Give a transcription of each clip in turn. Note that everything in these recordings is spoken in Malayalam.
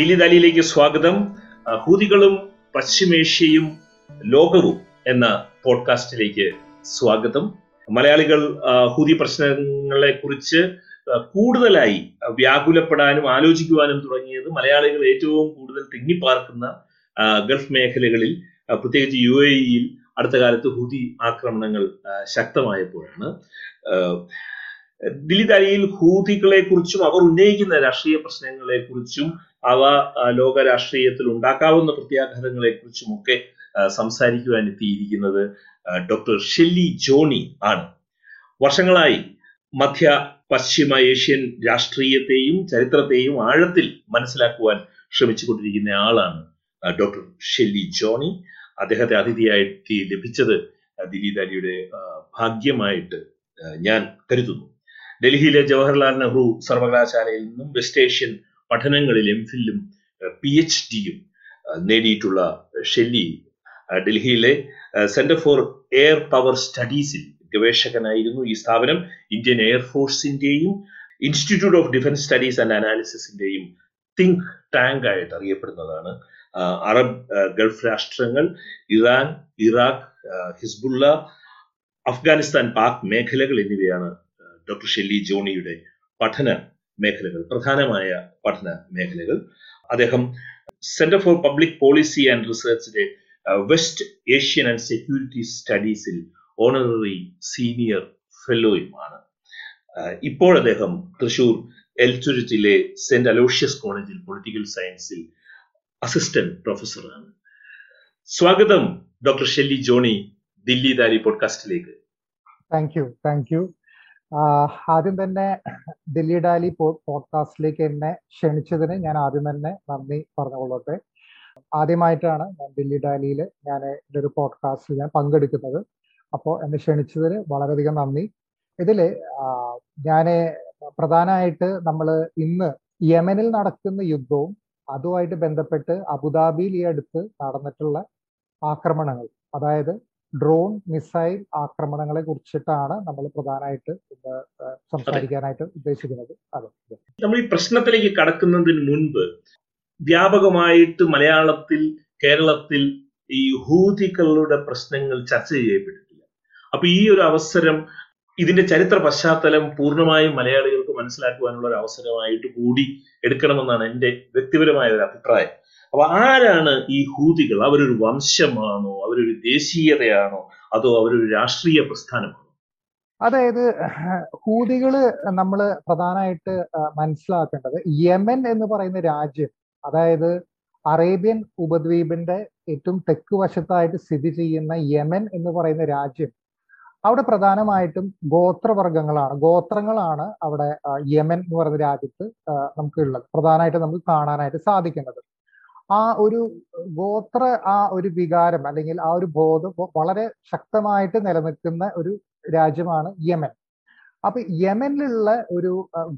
ദില്ലി ദാലിയിലേക്ക് സ്വാഗതം. ഹൂതികളും പശ്ചിമേഷ്യയും ലോകവും എന്ന പോഡ്കാസ്റ്റിലേക്ക് സ്വാഗതം. മലയാളികൾ ഹൂതി പ്രശ്നങ്ങളെ കുറിച്ച് കൂടുതലായി വ്യാകുലപ്പെടാനും ആലോചിക്കുവാനും തുടങ്ങിയത് മലയാളികൾ ഏറ്റവും കൂടുതൽ തിങ്ങിപ്പാർക്കുന്ന ഗൾഫ് മേഖലകളിൽ പ്രത്യേകിച്ച് യു എ ഇയിൽ അടുത്ത കാലത്ത് ഹൂതി ആക്രമണങ്ങൾ ശക്തമായപ്പോഴാണ്. ദാലിയിൽ ഹൂതികളെ കുറിച്ചും അവർ ഉന്നയിക്കുന്ന രാഷ്ട്രീയ പ്രശ്നങ്ങളെ കുറിച്ചും അവ ലോക രാഷ്ട്രീയത്തിൽ ഉണ്ടാക്കാവുന്ന പ്രത്യാഘാതങ്ങളെ കുറിച്ചുമൊക്കെ സംസാരിക്കുവാൻ എത്തിയിരിക്കുന്നത് ഡോക്ടർ ഷെല്ലി ജോണി ആണ്. വർഷങ്ങളായി മധ്യ പശ്ചിമ ഏഷ്യൻ രാഷ്ട്രീയത്തെയും ചരിത്രത്തെയും ആഴത്തിൽ മനസ്സിലാക്കുവാൻ ശ്രമിച്ചുകൊണ്ടിരിക്കുന്ന ആളാണ് ഡോക്ടർ ഷെല്ലി ജോണി. അദ്ദേഹത്തെ അതിഥിയായിട്ട് ലഭിച്ചത് ദാലിയുടെ ഭാഗ്യമായിട്ട് ഞാൻ കരുതുന്നു. ഡൽഹിയിലെ ജവഹർലാൽ നെഹ്റു സർവകലാശാലയിൽ നിന്നും വെസ്റ്റ് ഏഷ്യൻ പഠനങ്ങളിൽ എം ഫില്ലും പി എച്ച് ഡിയും നേടിയിട്ടുള്ള ഷെല്ലി ഡൽഹിയിലെ സെന്റർ ഫോർ എയർ പവർ സ്റ്റഡീസിൽ ഗവേഷകനായിരുന്നു ഈ സ്ഥാപനം. Indian എയർഫോഴ്സിന്റെയും institute of defence studies and അനാലിസിസിന്റെയും think tank ആയിട്ട് അറിയപ്പെടുന്നതാണ്. അറബ് ഗൾഫ് രാഷ്ട്രങ്ങൾ Iran Iraq Hezbollah Afghanistan Pak മേഖലകൾ എന്നിവയാണ് ഡോക്ടർ ഷെല്ലി ജോണിയുടെ പഠന മേഖലകൾ പ്രധാനമായ പഠന മേഖലകൾ. അദ്ദേഹം centre for public policy and റിസർച്ചിലെ west Asian and security സ്റ്റഡീസിൽ ഓണററി സീനിയർ ഫെലോയുമാണ് ഇപ്പോൾ അദ്ദേഹം തൃശൂർ എൽറ്റുരുത്തിലെ സെന്റ് അലോഷ്യസ് കോളേജിൽ പൊളിറ്റിക്കൽ സയൻസിൽ അസിസ്റ്റന്റ് പ്രൊഫസറാണ് സ്വാഗതം ഡോക്ടർ ഷെല്ലി ജോണി ദില്ലി ദാലി പോഡ്കാസ്റ്റിലേക്ക്. താങ്ക് യു താങ്ക് യു ആദ്യം തന്നെ ദില്ലി ഡാലി പോഡ്കാസ്റ്റിലേക്ക് എന്നെ ക്ഷണിച്ചതിന് ഞാൻ ആദ്യം തന്നെ നന്ദി പറഞ്ഞുകൊള്ളട്ടെ. ആദ്യമായിട്ടാണ് ഞാൻ ദില്ലി ഡാലിയിൽ ഞാൻ എന്റെ ഒരു പോഡ്കാസ്റ്റിൽ ഞാൻ പങ്കെടുക്കുന്നത്. അപ്പോൾ എന്നെ ക്ഷണിച്ചതിന് വളരെയധികം നന്ദി. ഇതിൽ ഞാൻ പ്രധാനമായിട്ട് നമ്മൾ ഇന്ന് യമനിൽ നടക്കുന്ന യുദ്ധവും അതുമായിട്ട് ബന്ധപ്പെട്ട് അബുദാബിയിൽ ഈ അടുത്ത് നടന്നിട്ടുള്ള ആക്രമണങ്ങൾ. അതായത് ഡ്രോൺ മിസൈൽ ആക്രമണങ്ങളെ കുറിച്ചിട്ടാണ് നമ്മൾ പ്രധാനമായിട്ട് സംസാരിക്കാനായിട്ട് ഉദ്ദേശിക്കുന്നത് അതെ. നമ്മൾ ഈ പ്രശ്നത്തിലേക്ക് കടക്കുന്നതിന് മുൻപ് വ്യാപകമായിട്ട് മലയാളത്തിൽ കേരളത്തിൽ ഈ ഹൂതികളുടെ പ്രശ്നങ്ങൾ ചർച്ച ചെയ്യപ്പെട്ടിട്ടില്ല അപ്പൊ ഈ ഒരു അവസരം ഇതിന്റെ ചരിത്ര പശ്ചാത്തലം പൂർണമായും മലയാളികൾക്ക് മനസ്സിലാക്കുവാനുള്ള ഒരു അവസരമായിട്ട് കൂടി എടുക്കണമെന്നാണ് എന്റെ വ്യക്തിപരമായ ഒരു അഭിപ്രായം. അപ്പൊ ആരാണ് ഈ ഹൂതികൾ? അവരൊരു വംശമാണോ? അവരൊരു ദേശീയതയാണോ? അതോ അവരൊരു രാഷ്ട്രീയ പ്രസ്ഥാനമാണോ? അതായത് ഹൂതികൾ നമ്മൾ പ്രധാനമായിട്ട് മനസ്സിലാക്കേണ്ടത് യമൻ എന്ന് പറയുന്ന രാജ്യം അതായത് അറേബ്യൻ ഉപദ്വീപിന്റെ ഏറ്റവും തെക്ക് വശത്തായിട്ട് സ്ഥിതി ചെയ്യുന്ന യമൻ എന്ന് പറയുന്ന രാജ്യം അവിടെ പ്രധാനമായിട്ടും ഗോത്രവർഗങ്ങളാണ് ഗോത്രങ്ങളാണ് അവിടെ യമൻ എന്ന് പറയുന്ന രാജ്യത്ത് നമുക്ക് ഉള്ളത് പ്രധാനമായിട്ട് നമുക്ക് കാണാനായിട്ട് സാധിക്കുന്നത്. ആ ഒരു ഗോത്ര ആ ഒരു വികാരം അല്ലെങ്കിൽ ആ ഒരു ബോധം വളരെ ശക്തമായിട്ട് നിലനിൽക്കുന്ന ഒരു രാജ്യമാണ് യമൻ. അപ്പൊ യമനിലുള്ള ഒരു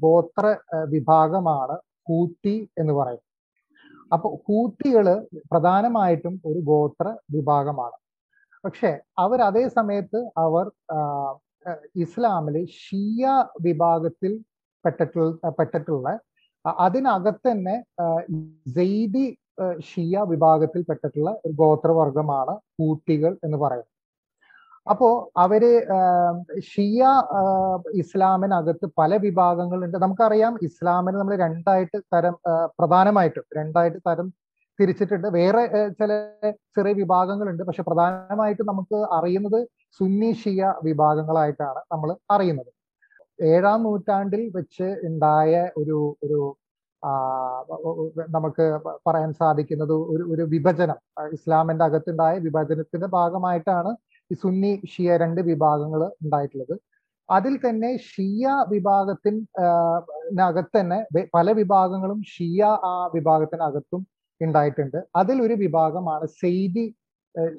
ഗോത്ര വിഭാഗമാണ് കൂത്തി എന്ന് പറയുന്നത്. അപ്പൊ കൂത്തികൾ പ്രധാനമായിട്ടും ഒരു ഗോത്ര വിഭാഗമാണ്. പക്ഷെ അവർ അതേ സമയത്ത് അവർ ഇസ്ലാമിലെ ഷിയ വിഭാഗത്തിൽ പെട്ടിട്ടുള്ള പെട്ടിട്ടുള്ള അതിനകത്തന്നെ അതിനകത്ത് തന്നെ ആ, ഷിയ വിഭാഗത്തിൽ പെട്ടിട്ടുള്ള ഒരു ഗോത്രവർഗമാണ് കൂട്ടികൾ എന്ന് പറയുന്നത്. അപ്പോ അവർ ഷിയ ഇസ്ലാമിനകത്ത് പല വിഭാഗങ്ങളുണ്ട്. നമുക്കറിയാം ഇസ്ലാമിന് നമ്മൾ രണ്ടായിട്ട് തരം പ്രധാനമായിട്ടും രണ്ടായിട്ട് തരം തിരിച്ചിട്ടുണ്ട്. വേറെ ചില ചെറിയ വിഭാഗങ്ങളുണ്ട്. പക്ഷെ പ്രധാനമായിട്ടും നമുക്ക് അറിയുന്നത് സുന്നി ഷിയ വിഭാഗങ്ങളായിട്ടാണ് നമ്മൾ അറിയുന്നത്. ഏഴാം നൂറ്റാണ്ടിൽ വെച്ച് ഉണ്ടായ ഒരു ഒരു നമുക്ക് പറയാൻ സാധിക്കുന്നത് ഒരു ഒരു വിഭജനം. ഇസ്ലാമിന്റെ അകത്തുണ്ടായ വിഭജനത്തിന്റെ ഭാഗമായിട്ടാണ് ഈ സുന്നി ഷിയ രണ്ട് വിഭാഗങ്ങൾ ഉണ്ടായിട്ടുള്ളത്. അതിൽ തന്നെ ഷിയ വിഭാഗത്തിൻ അകത്തന്നെ പല വിഭാഗങ്ങളും ഷിയ ആ വിഭാഗത്തിനകത്തും ഉണ്ടായിട്ടുണ്ട്. അതിൽ ഒരു വിഭാഗമാണ് സെയ്ദി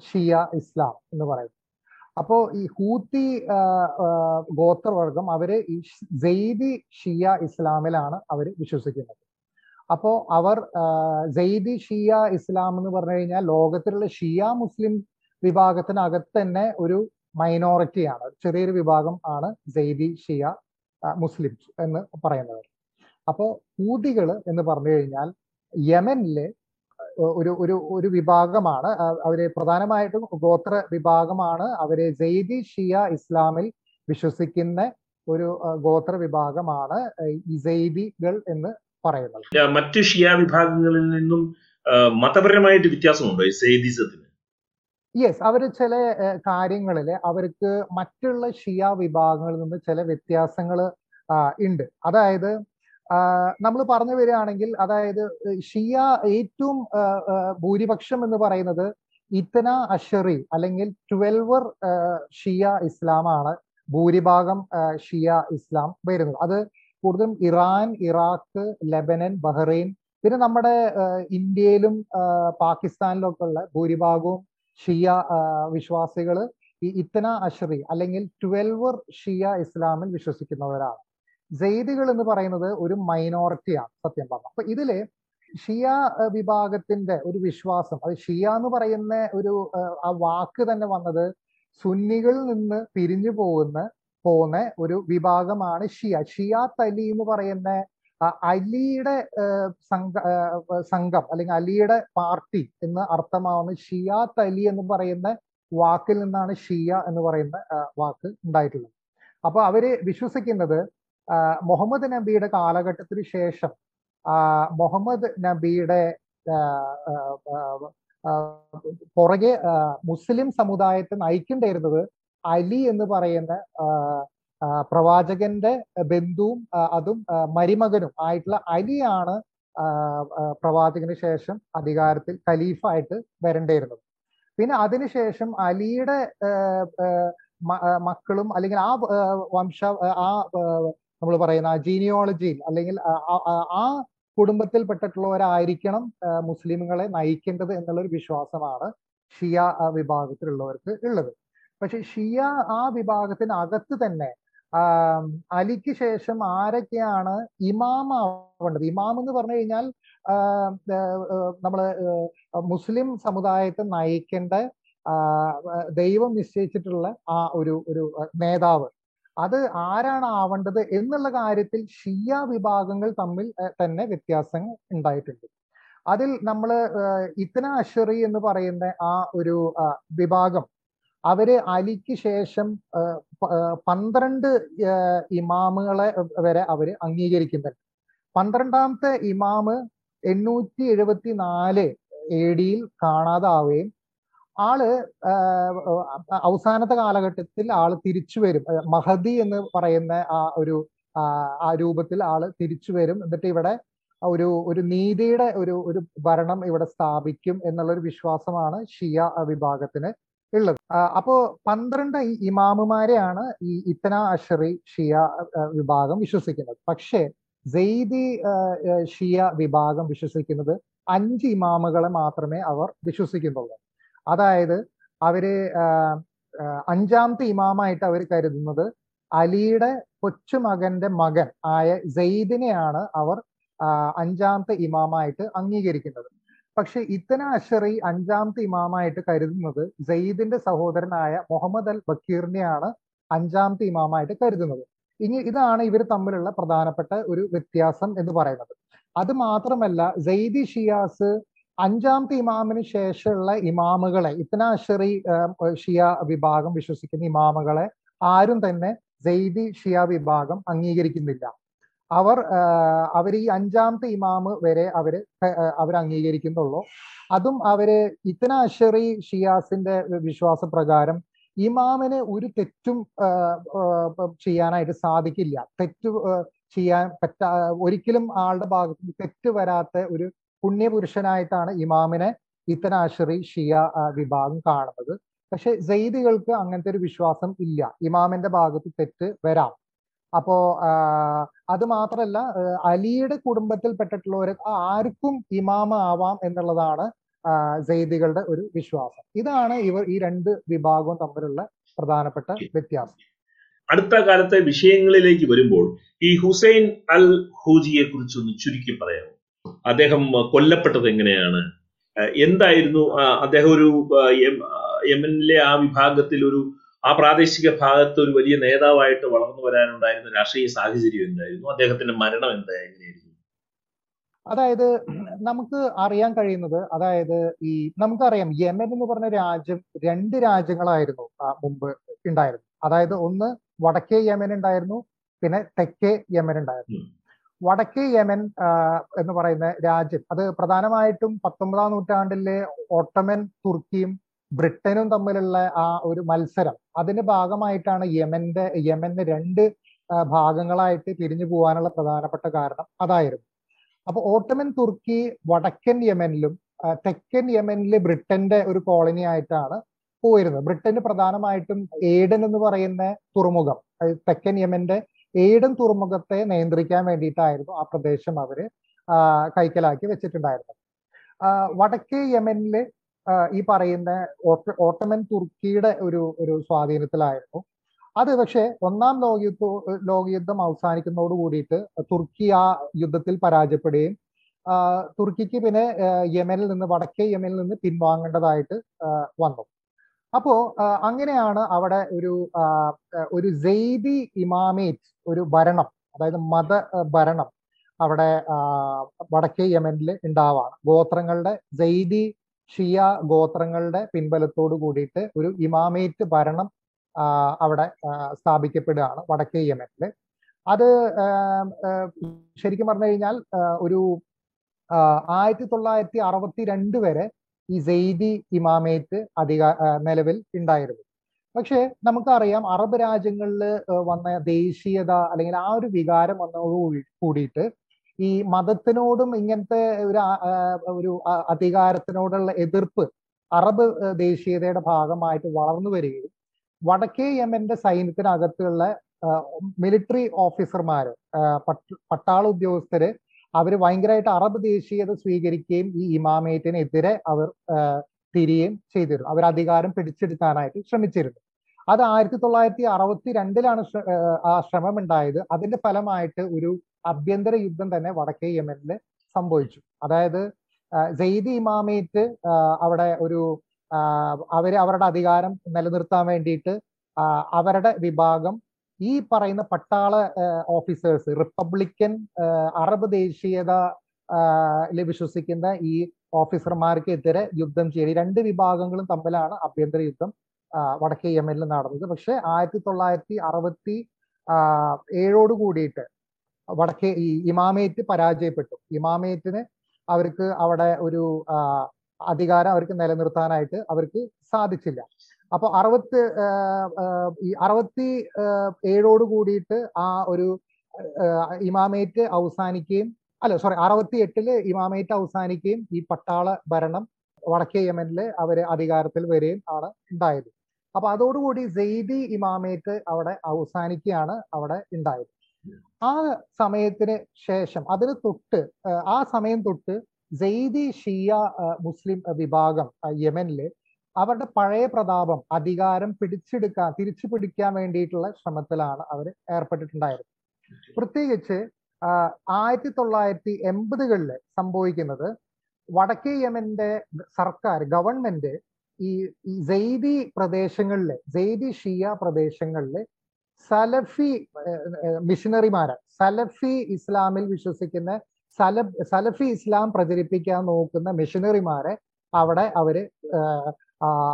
ഷിയ ഇസ്ലാം എന്ന് പറയുന്നത്. അപ്പോ ഈ ഹൂത്തി ഗോത്രവർഗം അവർ ഈ സെയ്ദി ഷിയ ഇസ്ലാമിലാണ് അവർ വിശ്വസിക്കുന്നത്. അപ്പോ അവർ സെയ്ദി ഷിയ ഇസ്ലാം എന്ന് പറഞ്ഞു കഴിഞ്ഞാൽ ലോകത്തിലുള്ള ഷിയ മുസ്ലിം വിഭാഗത്തിനകത്ത് തന്നെ ഒരു മൈനോറിറ്റിയാണ്. ചെറിയൊരു വിഭാഗം ആണ് സെയ്ദി ഷിയ മുസ്ലിംസ് എന്ന് പറയുന്നത്. അപ്പോ ഹൂതികൾ എന്ന് പറഞ്ഞു കഴിഞ്ഞാൽ യമനിലെ ഒരു ഒരു ഒരു വിഭാഗമാണ്. അവർ പ്രധാനമായിട്ടും ഗോത്ര വിഭാഗമാണ്. അവർ ജെയ്ദി ഷിയ ഇസ്ലാമിൽ വിശ്വസിക്കുന്ന ഒരു ഗോത്ര വിഭാഗമാണ് ഇസൈബികൾ എന്ന് പറയുന്നത്. മറ്റു ഷിയ വിഭാഗങ്ങളിൽ നിന്നും മതപരമായിട്ട് വ്യത്യാസമുണ്ടോ യെസ് അവർ ചില കാര്യങ്ങളിൽ അവർക്ക് മറ്റുള്ള ഷിയ വിഭാഗങ്ങളിൽ നിന്ന് ചില വ്യത്യാസങ്ങൾ ഉണ്ട്. അതായത് നമ്മൾ പറഞ്ഞു വരികയാണെങ്കിൽ അതായത് ഷിയ ഏറ്റവും ഭൂരിപക്ഷം എന്ന് പറയുന്നത് ഇത്തന അഷറി അല്ലെങ്കിൽ ട്വൽവർ ഷിയ ഇസ്ലാമാണ് ഭൂരിഭാഗം ഷിയ ഇസ്ലാം വരുന്നത്. അത് കൂടുതലും ഇറാൻ ഇറാഖ് ലെബനൻ ബഹ്റൈൻ പിന്നെ നമ്മുടെ ഇന്ത്യയിലും പാകിസ്ഥാനിലും ഒക്കെ ഉള്ള ഭൂരിഭാഗവും ഷിയ വിശ്വാസികൾ ഈ ഇത്തന അഷറി അല്ലെങ്കിൽ ട്വൽവർ ഷിയ ഇസ്ലാമിൽ വിശ്വസിക്കുന്നവരാണ്. ജെയ്ദികൾ എന്ന് പറയുന്നത് ഒരു മൈനോറിറ്റിയാണ് സത്യം പറഞ്ഞു അപ്പൊ ഇതിൽ ഷിയ വിഭാഗത്തിന്റെ ഒരു വിശ്വാസം അത് ഷിയ എന്ന് പറയുന്ന ഒരു ആ വാക്ക് തന്നെ വന്നത് സുന്നികളിൽ നിന്ന് പിരിഞ്ഞു പോകുന്ന പോകുന്ന ഒരു വിഭാഗമാണ് ഷിയ. ഷിയ തലി എന്ന് പറയുന്ന അലിയുടെ സംഘ സംഘം അല്ലെങ്കിൽ അലിയുടെ പാർട്ടി എന്ന് അർത്ഥമാവുന്ന ഷിയ തലി എന്ന് പറയുന്ന വാക്കിൽ നിന്നാണ് ഷിയ എന്ന് പറയുന്ന വാക്ക് ഉണ്ടായിട്ടുള്ളത്. അപ്പൊ അവർ വിശ്വസിക്കുന്നത് മുഹമ്മദ് നബിയുടെ കാലഘട്ടത്തിന് ശേഷം മുഹമ്മദ് നബിയുടെ പുറകെ മുസ്ലിം സമുദായത്തെ നയിക്കേണ്ടിയിരുന്നത് അലി എന്ന് പറയുന്ന പ്രവാചകന്റെ ബന്ധുവും അതും മരുമകനും ആയിട്ടുള്ള അലിയാണ് പ്രവാചകന് ശേഷം അധികാരത്തിൽ ഖലീഫായിട്ട് വരേണ്ടിയിരുന്നത്. പിന്നെ അതിനുശേഷം അലിയുടെ മക്കളും അല്ലെങ്കിൽ ആ വംശ ആ നമ്മൾ പറയുന്ന ജീനിയോളജിയിൽ അല്ലെങ്കിൽ ആ കുടുംബത്തിൽ കുടുംബത്തിൽപ്പെട്ടിട്ടുള്ളവരായിരിക്കണം മുസ്ലിമുകളെ നയിക്കേണ്ടത് എന്നുള്ളൊരു വിശ്വാസമാണ് ഷിയ വിഭാഗത്തിലുള്ളവർക്ക് ഉള്ളത്. പക്ഷെ ഷിയ ആ വിഭാഗത്തിനകത്ത് തന്നെ അലിക്ക് ശേഷം ആരൊക്കെയാണ് ഇമാമാവേണ്ടത്? ഇമാം എന്ന് പറഞ്ഞു കഴിഞ്ഞാൽ നമ്മൾ മുസ്ലിം സമുദായത്തെ നയിക്കേണ്ട ദൈവം നിശ്ചയിച്ചിട്ടുള്ള ആ ഒരു ഒരു നേതാവ്. അത് ആരാണ് ആവേണ്ടത് എന്നുള്ള കാര്യത്തിൽ ഷിയ വിഭാഗങ്ങൾ തമ്മിൽ തന്നെ വ്യത്യാസങ്ങൾ ഉണ്ടായിട്ടുണ്ട്. അതിൽ നമ്മൾ ഇത്തന അഷറി എന്ന് പറയുന്ന ആ ഒരു വിഭാഗം അവർ അലിക്ക് ശേഷം പന്ത്രണ്ട് ഇമാമുകളെ വരെ അവർ അംഗീകരിക്കുന്നുണ്ട്. പന്ത്രണ്ടാമത്തെ ഇമാമ് എണ്ണൂറ്റി എഴുപത്തി നാല് എ ഡിയിൽ കാണാതാവുകയും ആൾ അവസാനത്തെ കാലഘട്ടത്തിൽ ആൾ തിരിച്ചു വരും. മഹദി എന്ന് പറയുന്ന ആ ഒരു ആ രൂപത്തിൽ ആൾ തിരിച്ചു വരും. എന്നിട്ട് ഇവിടെ ഒരു ഒരു നീതിയുടെ ഒരു ഒരു ഭരണം ഇവിടെ സ്ഥാപിക്കും എന്നുള്ളൊരു വിശ്വാസമാണ് ഷിയ വിഭാഗത്തിന് ഉള്ളത്. അപ്പോ പന്ത്രണ്ട് ഇമാമുമാരെയാണ് ഈ ഇത്തന അഷറി ഷിയ വിഭാഗം വിശ്വസിക്കുന്നത്. പക്ഷേ സെയ്ദി ഷിയ വിഭാഗം വിശ്വസിക്കുന്നത് അഞ്ച് ഇമാമുകളെ മാത്രമേ അവർ വിശ്വസിക്കുന്നുള്ളൂ. അതായത് അവർ അഞ്ചാമത്തെ ഇമാമായിട്ട് അവർ കരുതുന്നത് അലിയുടെ കൊച്ചുമകന്റെ മകൻ ആയ സെയ്ദിനെയാണ് അവർ അഞ്ചാമത്തെ ഇമാമായിട്ട് അംഗീകരിക്കുന്നത്. പക്ഷെ ഇത്തന അഷറി അഞ്ചാമത്തെ ഇമാമായിട്ട് കരുതുന്നത് സെയ്ദിന്റെ സഹോദരനായ മുഹമ്മദ് അൽ ബക്കീറിനെയാണ് അഞ്ചാമത്തെ ഇമാമായിട്ട് കരുതുന്നത്. ഇനി ഇതാണ് ഇവർ തമ്മിലുള്ള പ്രധാനപ്പെട്ട ഒരു വ്യത്യാസം എന്ന് പറയുന്നത്. അത് മാത്രമല്ല സെയ്ദി ഷിയാസ് അഞ്ചാമത്തെ ഇമാമിന് ശേഷമുള്ള ഇമാമുകളെ ഇത്തന ഷിയ വിഭാഗം വിശ്വസിക്കുന്ന ഇമാമുകളെ ആരും തന്നെ സെയ്ദി ഷിയ വിഭാഗം അംഗീകരിക്കുന്നില്ല. അവർ അവർ ഈ അഞ്ചാമത്തെ ഇമാമ് വരെ അവർ അവർ അംഗീകരിക്കുന്നുള്ളൂ. അതും അവർ ഇത്തന ഷിയാസിന്റെ വിശ്വാസ പ്രകാരം ഇമാമിന് ഒരു തെറ്റും ചെയ്യാനായിട്ട് സാധിക്കില്ല. തെറ്റ് ചെയ്യാൻ പറ്റാ ഒരിക്കലും ആളുടെ ഭാഗത്ത് തെറ്റ് വരാത്ത ഒരു പുണ്യപുരുഷനായിട്ടാണ് ഇമാമിനെ ഇത്തനാശ്രി ഷിയ വിഭാഗം കാണുന്നത്. പക്ഷെ ജെയ്ദികൾക്ക് അങ്ങനത്തെ ഒരു വിശ്വാസം ഇല്ല. ഇമാമിന്റെ ഭാഗത്ത് തെറ്റ് വരാം. അപ്പോ അത് മാത്രല്ല അലിയുടെ കുടുംബത്തിൽ പെട്ടിട്ടുള്ളവർ ആർക്കും ഇമാമ ആവാം എന്നുള്ളതാണ് ജെയ്ദികളുടെ ഒരു വിശ്വാസം. ഇതാണ് ഇവർ ഈ രണ്ട് വിഭാഗവും തമ്മിലുള്ള പ്രധാനപ്പെട്ട വ്യത്യാസം. അടുത്ത കാലത്തെ വിഷയങ്ങളിലേക്ക് വരുമ്പോൾ ഈ ഹുസൈൻ അൽ ഹൂജിയെ കുറിച്ച് ഒന്ന് ചുരുക്കി പറയാമോ? അദ്ദേഹം കൊല്ലപ്പെട്ടത് എങ്ങനെയാണ്? എന്തായിരുന്നു അദ്ദേഹം ഒരു യമനിലെ ആ വിഭാഗത്തിൽ ഒരു ആ പ്രാദേശിക ഭാഗത്ത് ഒരു വലിയ നേതാവായിട്ട് വളർന്നു വരാനുണ്ടായിരുന്ന രാഷ്ട്രീയ സാഹചര്യം എന്തായിരുന്നു? അദ്ദേഹത്തിന്റെ മരണം എന്തായിരുന്നു അതായത് നമുക്ക് അറിയാൻ കഴിയുന്നത് അതായത് ഈ നമുക്കറിയാം യമൻ എന്ന് പറഞ്ഞ രാജ്യം രണ്ട് രാജ്യങ്ങളായിരുന്നു മുമ്പ് ഉണ്ടായിരുന്നു അതായത് ഒന്ന് വടക്കേ യമൻ ഉണ്ടായിരുന്നു പിന്നെ തെക്കേ യമൻ ഉണ്ടായിരുന്നു. വടക്കേ യമൻ എന്ന് പറയുന്ന രാജ്യം. അത് പ്രധാനമായിട്ടും പത്തൊമ്പതാം നൂറ്റാണ്ടിലെ ഓട്ടമൻ തുർക്കിയും ബ്രിട്ടനും തമ്മിലുള്ള ആ ഒരു മത്സരം. അതിന്റെ ഭാഗമായിട്ടാണ് യമന്റെ യമന് രണ്ട് ഭാഗങ്ങളായിട്ട് പിരിഞ്ഞു പോകാനുള്ള പ്രധാനപ്പെട്ട കാരണം അതായിരുന്നു. അപ്പൊ ഓട്ടമൻ തുർക്കി വടക്കൻ യമനിലും തെക്കൻ യമനിലെ ബ്രിട്ടന്റെ ഒരു കോളനി ആയിട്ടാണ് പോയിരുന്നത്. ബ്രിട്ടന് പ്രധാനമായിട്ടും ഏഡൻ എന്ന് പറയുന്ന തുറമുഖം തെക്കൻ യമന്റെ ഏഡൻ തുറമുഖത്തെ നിയന്ത്രിക്കാൻ വേണ്ടിയിട്ടായിരുന്നു ആ പ്രദേശം അവർ കൈക്കലാക്കി വെച്ചിട്ടുണ്ടായിരുന്നത്. വടക്കേ യമനിൽ ഈ പറയുന്ന ഓട്ടമൻ തുർക്കിയുടെ ഒരു ഒരു സ്വാധീനത്തിലായിരുന്നു. അത് പക്ഷേ ഒന്നാം ലോകയുദ്ധ ലോകയുദ്ധം അവസാനിക്കുന്നതോട് കൂടിയിട്ട് തുർക്കി ആ യുദ്ധത്തിൽ പരാജയപ്പെടുകയും തുർക്കിക്ക് പിന്നെ യമനിൽ നിന്ന് വടക്കേ യമനിൽ നിന്ന് പിൻവാങ്ങേണ്ടതായിട്ട് വന്നു. അപ്പോ അങ്ങനെയാണ് അവിടെ ഒരു ഒരു ജെയ്ദി ഇമാമേറ്റ് ഒരു ഭരണം അതായത് മത ഭരണം അവിടെ വടക്കേ യമനിൽ ഉണ്ടാവാണ്. ഗോത്രങ്ങളുടെ ജെയ്ദി ഷിയ ഗോത്രങ്ങളുടെ പിൻബലത്തോട് കൂടിയിട്ട് ഒരു ഇമാമേറ്റ് ഭരണം അവിടെ സ്ഥാപിക്കപ്പെടുകയാണ് വടക്കേ യമനിൽ അത് ശരിക്കും പറഞ്ഞു കഴിഞ്ഞാൽ ഒരു ആയിരത്തി തൊള്ളായിരത്തി അറുപത്തി രണ്ട് വരെ ഈ സെയ്ദി ഇമാമേറ്റ് അധിക നിലവിൽ ഉണ്ടായിരുന്നു. പക്ഷേ നമുക്കറിയാം അറബ് രാജ്യങ്ങളിൽ വന്ന ദേശീയത അല്ലെങ്കിൽ ആ ഒരു വികാരം വന്നതോട് കൂടിയിട്ട് ഈ മതത്തിനോടും ഇങ്ങനത്തെ ഒരു ഒരു അധികാരത്തിനോടുള്ള എതിർപ്പ് അറബ് ദേശീയതയുടെ ഭാഗമായിട്ട് വളർന്നു വരികയും വടക്കേ യമന്റെ സൈന്യത്തിനകത്തുള്ള മിലിറ്ററി ഓഫീസർമാര് പട്ടാള ഉദ്യോഗസ്ഥര് അവർ ഭയങ്കരമായിട്ട് അറബ് ദേശീയത സ്വീകരിക്കുകയും ഈ ഇമാമേറ്റിനെതിരെ അവർ തിരിയുകയും ചെയ്തിരുന്നു. അവർ അധികാരം പിടിച്ചെടുക്കാനായിട്ട് ശ്രമിച്ചിരുന്നു. അത് ആയിരത്തി തൊള്ളായിരത്തി അറുപത്തി രണ്ടിലാണ് ആ ശ്രമം ഉണ്ടായത് അതിന്റെ ഫലമായിട്ട് ഒരു ആഭ്യന്തര യുദ്ധം തന്നെ വടക്കേ യമനിൽ സംഭവിച്ചു. അതായത് സെയ്ദി ഇമാമേറ്റ് അവിടെ ഒരു അവർ അവരുടെ അധികാരം നിലനിർത്താൻ വേണ്ടിയിട്ട് അവരുടെ വിഭാഗം ഈ പറയുന്ന പട്ടാള ഓഫീസേഴ്സ് റിപ്പബ്ലിക്കൻ അറബ് ദേശീയത വിശ്വസിക്കുന്ന ഈ ഓഫീസർമാർക്കെതിരെ യുദ്ധം ചെയ്ത് രണ്ട് വിഭാഗങ്ങളും തമ്മിലാണ് ആഭ്യന്തര യുദ്ധം വടക്കേ യമനിൽ നടന്നത്. പക്ഷെ ആയിരത്തി തൊള്ളായിരത്തി അറുപത്തി ഏഴോട് കൂടിയിട്ട് വടക്കേ ഈ ഇമാമേറ്റ് പരാജയപ്പെട്ടു. ഇമാമേറ്റിന് അവർക്ക് അവിടെ ഒരു അധികാരം അവർക്ക് നിലനിർത്താനായിട്ട് അവർക്ക് സാധിച്ചില്ല. അപ്പൊ അറുപത്തി ഈ അറുപത്തി ഏഴോട് കൂടിയിട്ട് ആ ഒരു ഇമാമേറ്റ് അവസാനിക്കുകയും അല്ല സോറി അറുപത്തി എട്ടിൽ ഇമാമേറ്റ് അവസാനിക്കുകയും ഈ പട്ടാള ഭരണം വടക്കേ യമനിൽ അവർ അധികാരത്തിൽ വരികയും ആണ് ഉണ്ടായത്. അപ്പൊ അതോടുകൂടി സെയ്ദി ഇമാമേറ്റ് അവിടെ അവസാനിക്കുകയാണ് അവിടെ ഉണ്ടായത്. ആ സമയത്തിന് ശേഷം അതിന് തൊട്ട് ആ സമയം തൊട്ട് സെയ്ദി ഷിയ മുസ്ലിം വിഭാഗം യമനിൽ അവരുടെ പഴയ പ്രതാപം അധികാരം പിടിച്ചെടുക്കാൻ തിരിച്ചു പിടിക്കാൻ വേണ്ടിയിട്ടുള്ള ശ്രമത്തിലാണ് അവർ ഏർപ്പെട്ടിട്ടുണ്ടായിരുന്നത് പ്രത്യേകിച്ച് ആയിരത്തി തൊള്ളായിരത്തി എൺപതുകളിൽ സംഭവിക്കുന്നത് വടക്കേ യമന്റെ സർക്കാർ ഗവൺമെന്റ് ഈ ഈ പ്രദേശങ്ങളിൽ പ്രദേശങ്ങളിൽ സെയ്ദി ഷിയ പ്രദേശങ്ങളിലെ സലഫി മിഷനറിമാരെ സലഫി ഇസ്ലാമിൽ വിശ്വസിക്കുന്ന സലഫ് സലഫി ഇസ്ലാം പ്രചരിപ്പിക്കാൻ നോക്കുന്ന മിഷനറിമാരെ അവിടെ അവർ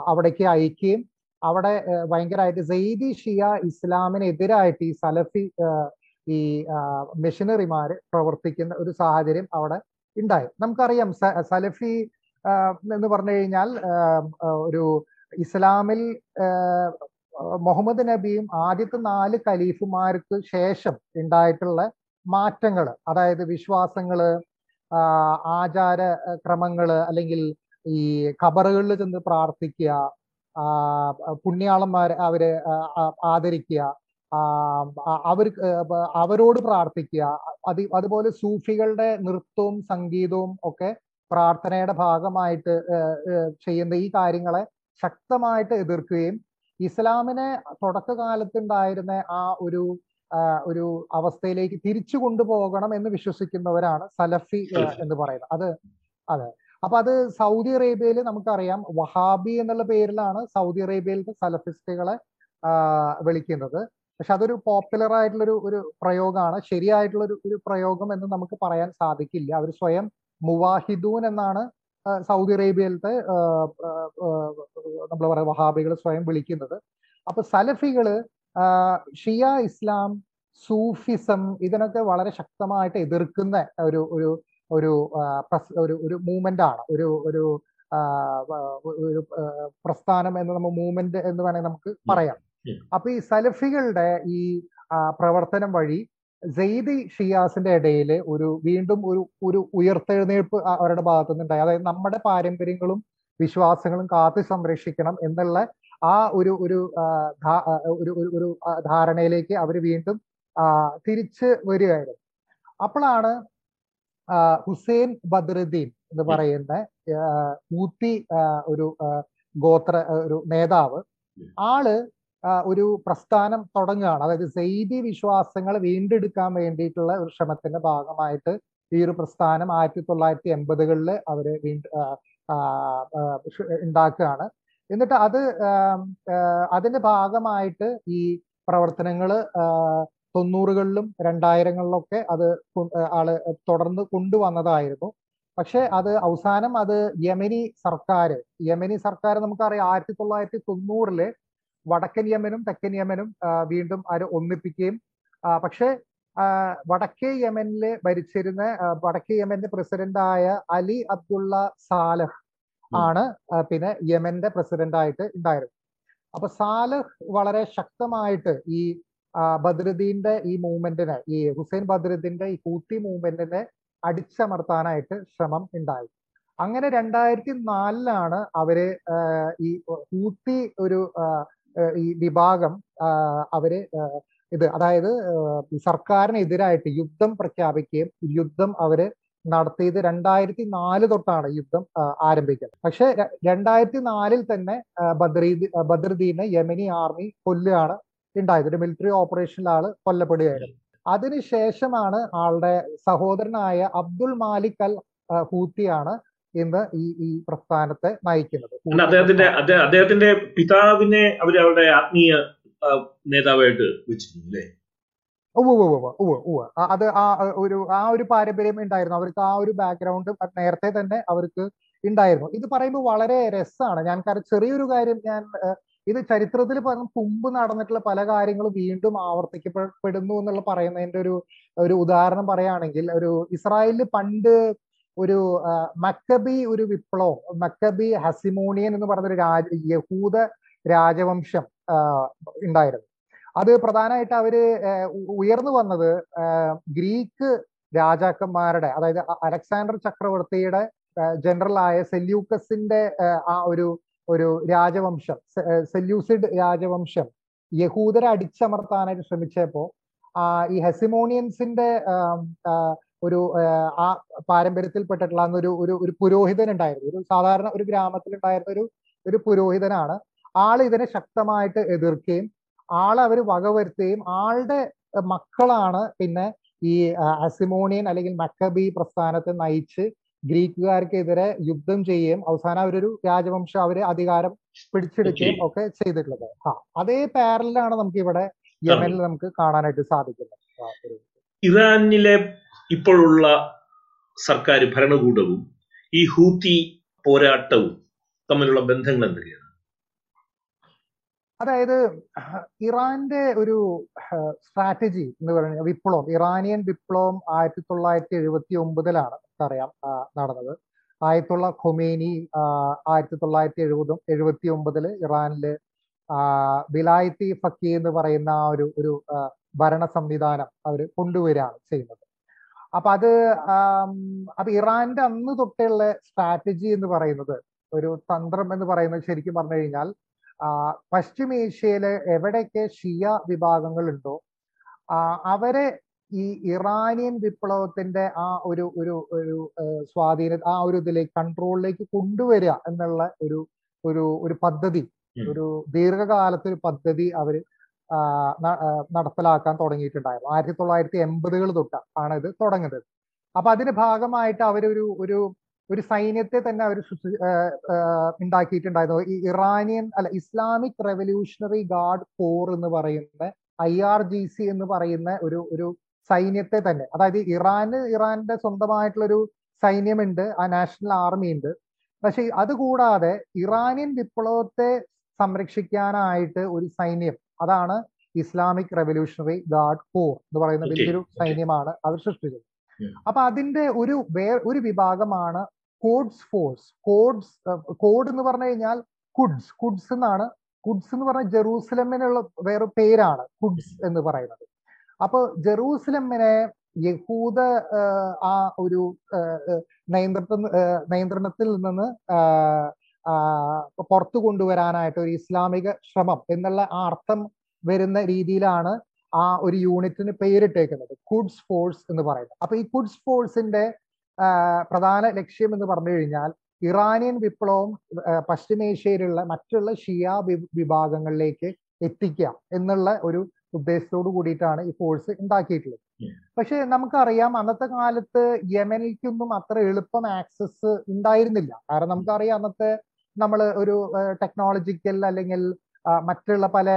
അവിടേക്ക് അയക്കുകയും അവിടെ ഭയങ്കരമായിട്ട് സെയ്ദി ഷിയ ഇസ്ലാമിനെതിരായിട്ട് ഈ സലഫി ഈ മെഷീനറിമാർ പ്രവർത്തിക്കുന്ന ഒരു സാഹചര്യം അവിടെ ഉണ്ടായി. നമുക്കറിയാം സലഫി എന്ന് പറഞ്ഞു കഴിഞ്ഞാൽ ഒരു ഇസ്ലാമിൽ മുഹമ്മദ് നബിയും ആദ്യത്തെ നാല് ഖലീഫുമാർക്ക് ശേഷം ഉണ്ടായിട്ടുള്ള മാറ്റങ്ങൾ അതായത് വിശ്വാസങ്ങൾ ആചാര ക്രമങ്ങൾ അല്ലെങ്കിൽ ഈ ഖബറുകളിൽ ചെന്ന് പ്രാർത്ഥിക്കുക പുണ്യാളന്മാരെ അവരെ ആദരിക്കുക അവർ അവരോട് പ്രാർത്ഥിക്കുക. അത് അതുപോലെ സൂഫികളുടെ നൃത്തവും സംഗീതവും ഒക്കെ പ്രാർത്ഥനയുടെ ഭാഗമായിട്ട് ചെയ്യുന്ന ഈ കാര്യങ്ങളെ ശക്തമായിട്ട് എതിർക്കുകയും ഇസ്ലാമിനെ തുടക്കകാലത്തുണ്ടായിരുന്ന ആ ഒരു ഒരു അവസ്ഥയിലേക്ക് തിരിച്ചു കൊണ്ടുപോകണം എന്ന് വിശ്വസിക്കുന്നവരാണ് സലഫി എന്ന് പറയുന്നത്. അത് അതെ. അപ്പൊ അത് സൗദി അറേബ്യയിൽ നമുക്കറിയാം വഹാബി എന്നുള്ള പേരിലാണ് സൗദി അറേബ്യയിലത്തെ സലഫിസ്റ്റുകളെ വിളിക്കുന്നത്. പക്ഷെ അതൊരു പോപ്പുലർ ആയിട്ടുള്ള ഒരു പ്രയോഗമാണ്. ശരിയായിട്ടുള്ള ഒരു പ്രയോഗം എന്ന് നമുക്ക് പറയാൻ സാധിക്കില്ല. അവർ സ്വയം മുവാഹിദൂൻ എന്നാണ് സൗദി അറേബ്യയിലത്തെ നമ്മൾ പറയുക വഹാബികൾ സ്വയം വിളിക്കുന്നത്. അപ്പൊ സലഫികൾ ഷിയ ഇസ്ലാം സൂഫിസം ഇതിനൊക്കെ വളരെ ശക്തമായിട്ട് എതിർക്കുന്ന ഒരു ഒരു ഒരു ഒരു ഒരു മൂവ്മെന്റ് ആണ് ഒരു ഒരു ഒരു പ്രസ്ഥാനം എന്ന് നമ്മൾ മൂവ്മെന്റ് എന്ന് വേണമെങ്കിൽ നമുക്ക് പറയാം. അപ്പൊ ഈ സലഫികളുടെ ഈ പ്രവർത്തനം വഴി സെയ്ദി ഷിയാസിന്റെ ഇടയിൽ ഒരു വീണ്ടും ഒരു ഒരു ഉയർത്തെഴുന്നേൽപ്പ് അവരുടെ ഭാഗത്തു നിന്നുണ്ടായി അതായത് നമ്മുടെ പാരമ്പര്യങ്ങളും വിശ്വാസങ്ങളും കാത്തു സംരക്ഷിക്കണം എന്നുള്ള ആ ഒരു ഒരു ഒരു ഒരു ധാരണയിലേക്ക് അവർ വീണ്ടും തിരിച്ച് വരികയായിരുന്നു. അപ്പോഴാണ് ഹുസൈൻ ബദ്രുദ്ദീൻ എന്ന് പറയുന്ന ഊത്തി ഒരു ഗോത്ര ഒരു നേതാവ്. ആൾ ഒരു പ്രസ്ഥാനം തുടങ്ങുകയാണ്. അതായത് സെയ്ദി വിശ്വാസങ്ങൾ വീണ്ടെടുക്കാൻ വേണ്ടിയിട്ടുള്ള ഒരു ശ്രമത്തിന്റെ ഭാഗമായിട്ട് ഈ ഒരു പ്രസ്ഥാനം ആയിരത്തി തൊള്ളായിരത്തി എൺപതുകളിൽ അവർ വീണ്ട ഉണ്ടാക്കുകയാണ്. എന്നിട്ട് അത് അതിന്റെ ഭാഗമായിട്ട് ഈ പ്രവർത്തനങ്ങൾ തൊണ്ണൂറുകളിലും രണ്ടായിരങ്ങളിലൊക്കെ അത് ആൾ തുടർന്ന് കൊണ്ടുവന്നതായിരുന്നു. പക്ഷെ അത് അവസാനം അത് യമനി സർക്കാർ യമനി സർക്കാർ നമുക്കറിയാം ആയിരത്തി തൊള്ളായിരത്തി തൊണ്ണൂറിൽ വടക്കൻ യമനും തെക്കൻ യമനും വീണ്ടും അവർ ഒന്നിപ്പിക്കുകയും പക്ഷെ വടക്കേ യമനിൽ ഭരിച്ചിരുന്ന വടക്കേ യമന്റെ പ്രസിഡന്റായ അലി അബ്ദുള്ള സാലഹ് ആണ് പിന്നെ യമന്റെ പ്രസിഡന്റായിട്ട് ഉണ്ടായിരുന്നത്. അപ്പൊ സാലഹ് വളരെ ശക്തമായിട്ട് ഈ ബദ്രുദ്ദീന്റെ ഈ മൂവ്മെന്റിനെ ഈ ഹുസൈൻ ബദ്രുദ്ദീന്റെ ഈ കൂത്തി മൂവ്മെന്റിനെ അടിച്ചമർത്താനായിട്ട് ശ്രമം ഉണ്ടായി. അങ്ങനെ രണ്ടായിരത്തി നാലിലാണ് അവർ ഈ ഹൂത്തി ഒരു ഈ വിഭാഗം അവർ ഇത് അതായത് സർക്കാരിനെതിരായിട്ട് യുദ്ധം പ്രഖ്യാപിക്കുകയും യുദ്ധം അവർ നടത്തിയത് രണ്ടായിരത്തി നാല് തൊട്ടാണ് യുദ്ധം ആരംഭിക്കുന്നത്. പക്ഷെ രണ്ടായിരത്തി നാലിൽ തന്നെ ബദ്രീദ് ബദ്രുദ്ദീനെ യമനി ആർമി കൊല്ലുകയാണ് ഉണ്ടായത് ഒരു മിലിറ്ററി ഓപ്പറേഷനിൽ ആൾ കൊല്ലപ്പെടുകയായിരുന്നു. അതിനുശേഷമാണ് ആളുടെ സഹോദരനായ അബ്ദുൾ മാലിക് അൽ ഹൂത്തിയാണ് ഇന്ന് ഈ ഈ പ്രസ്ഥാനത്തെ നയിക്കുന്നത്. അദ്ദേഹത്തിന്റെ അദ്ദേഹത്തിന്റെ പിതാവിനെ അവർ അവരുടെ ആത്മീയ നേതാവായിട്ട് ഉവ്വ് അത് ആ ഒരു ആ ഒരു പാരമ്പര്യം ഉണ്ടായിരുന്നു അവർക്ക് ആ ഒരു ബാക്ക്ഗ്രൗണ്ട് നേരത്തെ തന്നെ അവർക്ക് ഉണ്ടായിരുന്നു ഇത് പറയുമ്പോൾ വളരെ രസമാണ് ഞാൻ ചെറിയൊരു കാര്യം ഞാൻ ഇത് ചരിത്രത്തിൽ പറഞ്ഞ മുമ്പ് നടന്നിട്ടുള്ള പല കാര്യങ്ങളും വീണ്ടും ആവർത്തിക്കപ്പെടുന്നു എന്നുള്ള പറയുന്നതിന്റെ ഒരു ഒരു ഉദാഹരണം പറയുകയാണെങ്കിൽ ഒരു ഇസ്രായേലിൽ പണ്ട് ഒരു മക്കബി ഒരു വിപ്ലവം മക്കബി ഹസിമോണിയൻ എന്ന് പറഞ്ഞൊരു രാജ യഹൂദ രാജവംശം ഉണ്ടായിരുന്നു. അത് പ്രധാനമായിട്ട് അവർ ഉയർന്നു വന്നത് ഗ്രീക്ക് രാജാക്കന്മാരുടെ അതായത് അലക്സാണ്ടർ ചക്രവർത്തിയുടെ ജനറൽ ആയ സെല്യൂക്കസിന്റെ ആ ഒരു ഒരു രാജവംശം സെല്യൂസിഡ് രാജവംശം യഹൂദരെ അടിച്ചമർത്താനായിട്ട് ശ്രമിച്ചപ്പോ ഈ ഹെസിമോണിയൻസിന്റെ ഒരു ആ പാരമ്പര്യത്തിൽപ്പെട്ടിട്ടുള്ള ഒരു ഒരു ഒരു പുരോഹിതൻ ഉണ്ടായിരുന്നു ഒരു സാധാരണ ഒരു ഗ്രാമത്തിലുണ്ടായിരുന്ന ഒരു ഒരു പുരോഹിതനാണ്. ആൾ ഇതിനെ ശക്തമായിട്ട് എതിർക്കുകയും ആൾ അവർ വകവരുത്തുകയും ആളുടെ മക്കളാണ് പിന്നെ ഈ അസിമോണിയൻ അല്ലെങ്കിൽ മക്കബി പ്രസ്ഥാനത്തെ നയിച്ച് ഗ്രീക്കുകാർക്കെതിരെ യുദ്ധം ചെയ്യുകയും അവസാനം അവരൊരു രാജവംശം അവർ അധികാരം പിടിച്ചെടുക്കുകയും ഒക്കെ ചെയ്തിട്ടുള്ളത്. ആ അതേ പാരലാണ് നമുക്ക് ഇവിടെ യമനിൽ നമുക്ക് കാണാനായിട്ട് സാധിക്കുന്നത്. ഇറാനിലെ ഇപ്പോഴുള്ള സർക്കാർ ഭരണകൂടവും ഈ ഹൂത്തി പോരാട്ടവും തമ്മിലുള്ള ബന്ധങ്ങൾ എന്തൊക്കെയാണ്? അതായത് ഇറാന്റെ ഒരു സ്ട്രാറ്റജി എന്ന് പറയുന്നത് വിപ്ലവം. ഇറാനിയൻ വിപ്ലവം ആയിരത്തി തൊള്ളായിരത്തി എഴുപത്തി ഒമ്പതിലാണ് നമുക്കറിയാം നടന്നത്. ആയത്തുള്ള ഖൊമേനി ആയിരത്തി തൊള്ളായിരത്തി എഴുപതും എഴുപത്തി ഒമ്പതിൽ ഇറാനിൽ ബിലായത്തി ഫക്കി എന്ന് പറയുന്ന ആ ഒരു ഒരു ഭരണ സംവിധാനം അവർ കൊണ്ടുവരികയാണ് ചെയ്യുന്നത്. അപ്പൊ അത് അപ്പൊ ഇറാന്റെ അന്ന് തൊട്ടുള്ള സ്ട്രാറ്റജി എന്ന് പറയുന്നത് ഒരു തന്ത്രം എന്ന് പറയുന്നത് ശരിക്കും പറഞ്ഞു കഴിഞ്ഞാൽ പശ്ചിമേഷ്യയിൽ എവിടെയൊക്കെ ഷിയ വിഭാഗങ്ങൾ ഉണ്ടോ അവരെ ഈ ഇറാനിയൻ വിപ്ലവത്തിന്റെ ആ ഒരു ഒരു ഒരു സ്വാധീന ആ ഒരു ഇതിലേക്ക് കൺട്രോളിലേക്ക് കൊണ്ടുവരിക എന്നുള്ള ഒരു ഒരു ഒരു പദ്ധതി ഒരു ദീർഘകാലത്തെ ഒരു പദ്ധതി അവർ നടപ്പിലാക്കാൻ തുടങ്ങിയിട്ടുണ്ടായിരുന്നു. ആയിരത്തി തൊള്ളായിരത്തി എൺപതുകൾ തൊട്ടാണ് ഇത് തുടങ്ങുന്നത്. അപ്പൊ അതിന്റെ ഭാഗമായിട്ട് അവരൊരു ഒരു ഒരു സൈന്യത്തെ തന്നെ അവർ ഉണ്ടാക്കിയിട്ടുണ്ടായിരുന്നു. ഈ ഇറാനിയൻ അല്ല ഇസ്ലാമിക് റെവല്യൂഷണറി ഗാർഡ് കോർ എന്ന് പറയുന്ന ഐ ആർ ജി സി എന്ന് പറയുന്ന ഒരു ഒരു സൈന്യത്തെ തന്നെ. അതായത് ഇറാന് ഇറാന്റെ സ്വന്തമായിട്ടുള്ളൊരു സൈന്യമുണ്ട് ആ നാഷണൽ ആർമി ഉണ്ട് പക്ഷെ അതുകൂടാതെ ഇറാനിയൻ വിപ്ലവത്തെ സംരക്ഷിക്കാനായിട്ട് ഒരു സൈന്യം അതാണ് ഇസ്ലാമിക് റെവല്യൂഷണറി ഗാർഡ് കോർ എന്ന് പറയുന്ന വലിയൊരു സൈന്യമാണ് അവർ സൃഷ്ടിച്ചത്. അപ്പൊ അതിന്റെ ഒരു വേ ഒരു വിഭാഗമാണ് കോഡ്സ് ഫോഴ്സ് കോഡ്സ് കോഡ് എന്ന് പറഞ്ഞു കഴിഞ്ഞാൽ കുഡ്സ് കുഡ്സ് എന്നാണ്. കുഡ്സ് എന്ന് പറഞ്ഞാൽ ജെറൂസലമിനുള്ള വേറെ പേരാണ്. കുഡ്സ് എന്ന് പറയുന്നത്. അപ്പോൾ ജെറൂസലമിനെ യഹൂദ ആ ഒരു നിയന്ത്രണ നിയന്ത്രണത്തിൽ നിന്ന് പുറത്തു കൊണ്ടുവരാനായിട്ട് ഒരു ഇസ്ലാമിക ശ്രമം എന്നുള്ള ആ അർത്ഥം വരുന്ന രീതിയിലാണ് ആ ഒരു യൂണിറ്റിന് പേരിട്ടേക്കുന്നത്. കുഡ്സ് ഫോഴ്സ് എന്ന് പറയുന്നത്. അപ്പൊ ഈ കുഡ്സ് ഫോഴ്സിന്റെ പ്രധാന ലക്ഷ്യം എന്ന് പറഞ്ഞു കഴിഞ്ഞാൽ ഇറാനിയൻ വിപ്ലവം പശ്ചിമേഷ്യയിലുള്ള മറ്റുള്ള ഷിയ വിഭാഗങ്ങളിലേക്ക് എത്തിക്കുക എന്നുള്ള ഒരു ഉദ്ദേശത്തോട് കൂടിയിട്ടാണ് ഈ ഫോഴ്സ് ഉണ്ടാക്കിയിട്ടുള്ളത്. പക്ഷെ നമുക്കറിയാം അന്നത്തെ കാലത്ത് യമനിലേക്കൊന്നും അത്ര എളുപ്പം ആക്സസ് ഉണ്ടായിരുന്നില്ല കാരണം നമുക്കറിയാം അന്നത്തെ നമ്മൾ ഒരു ടെക്നോളജിക്കൽ അല്ലെങ്കിൽ മറ്റുള്ള പല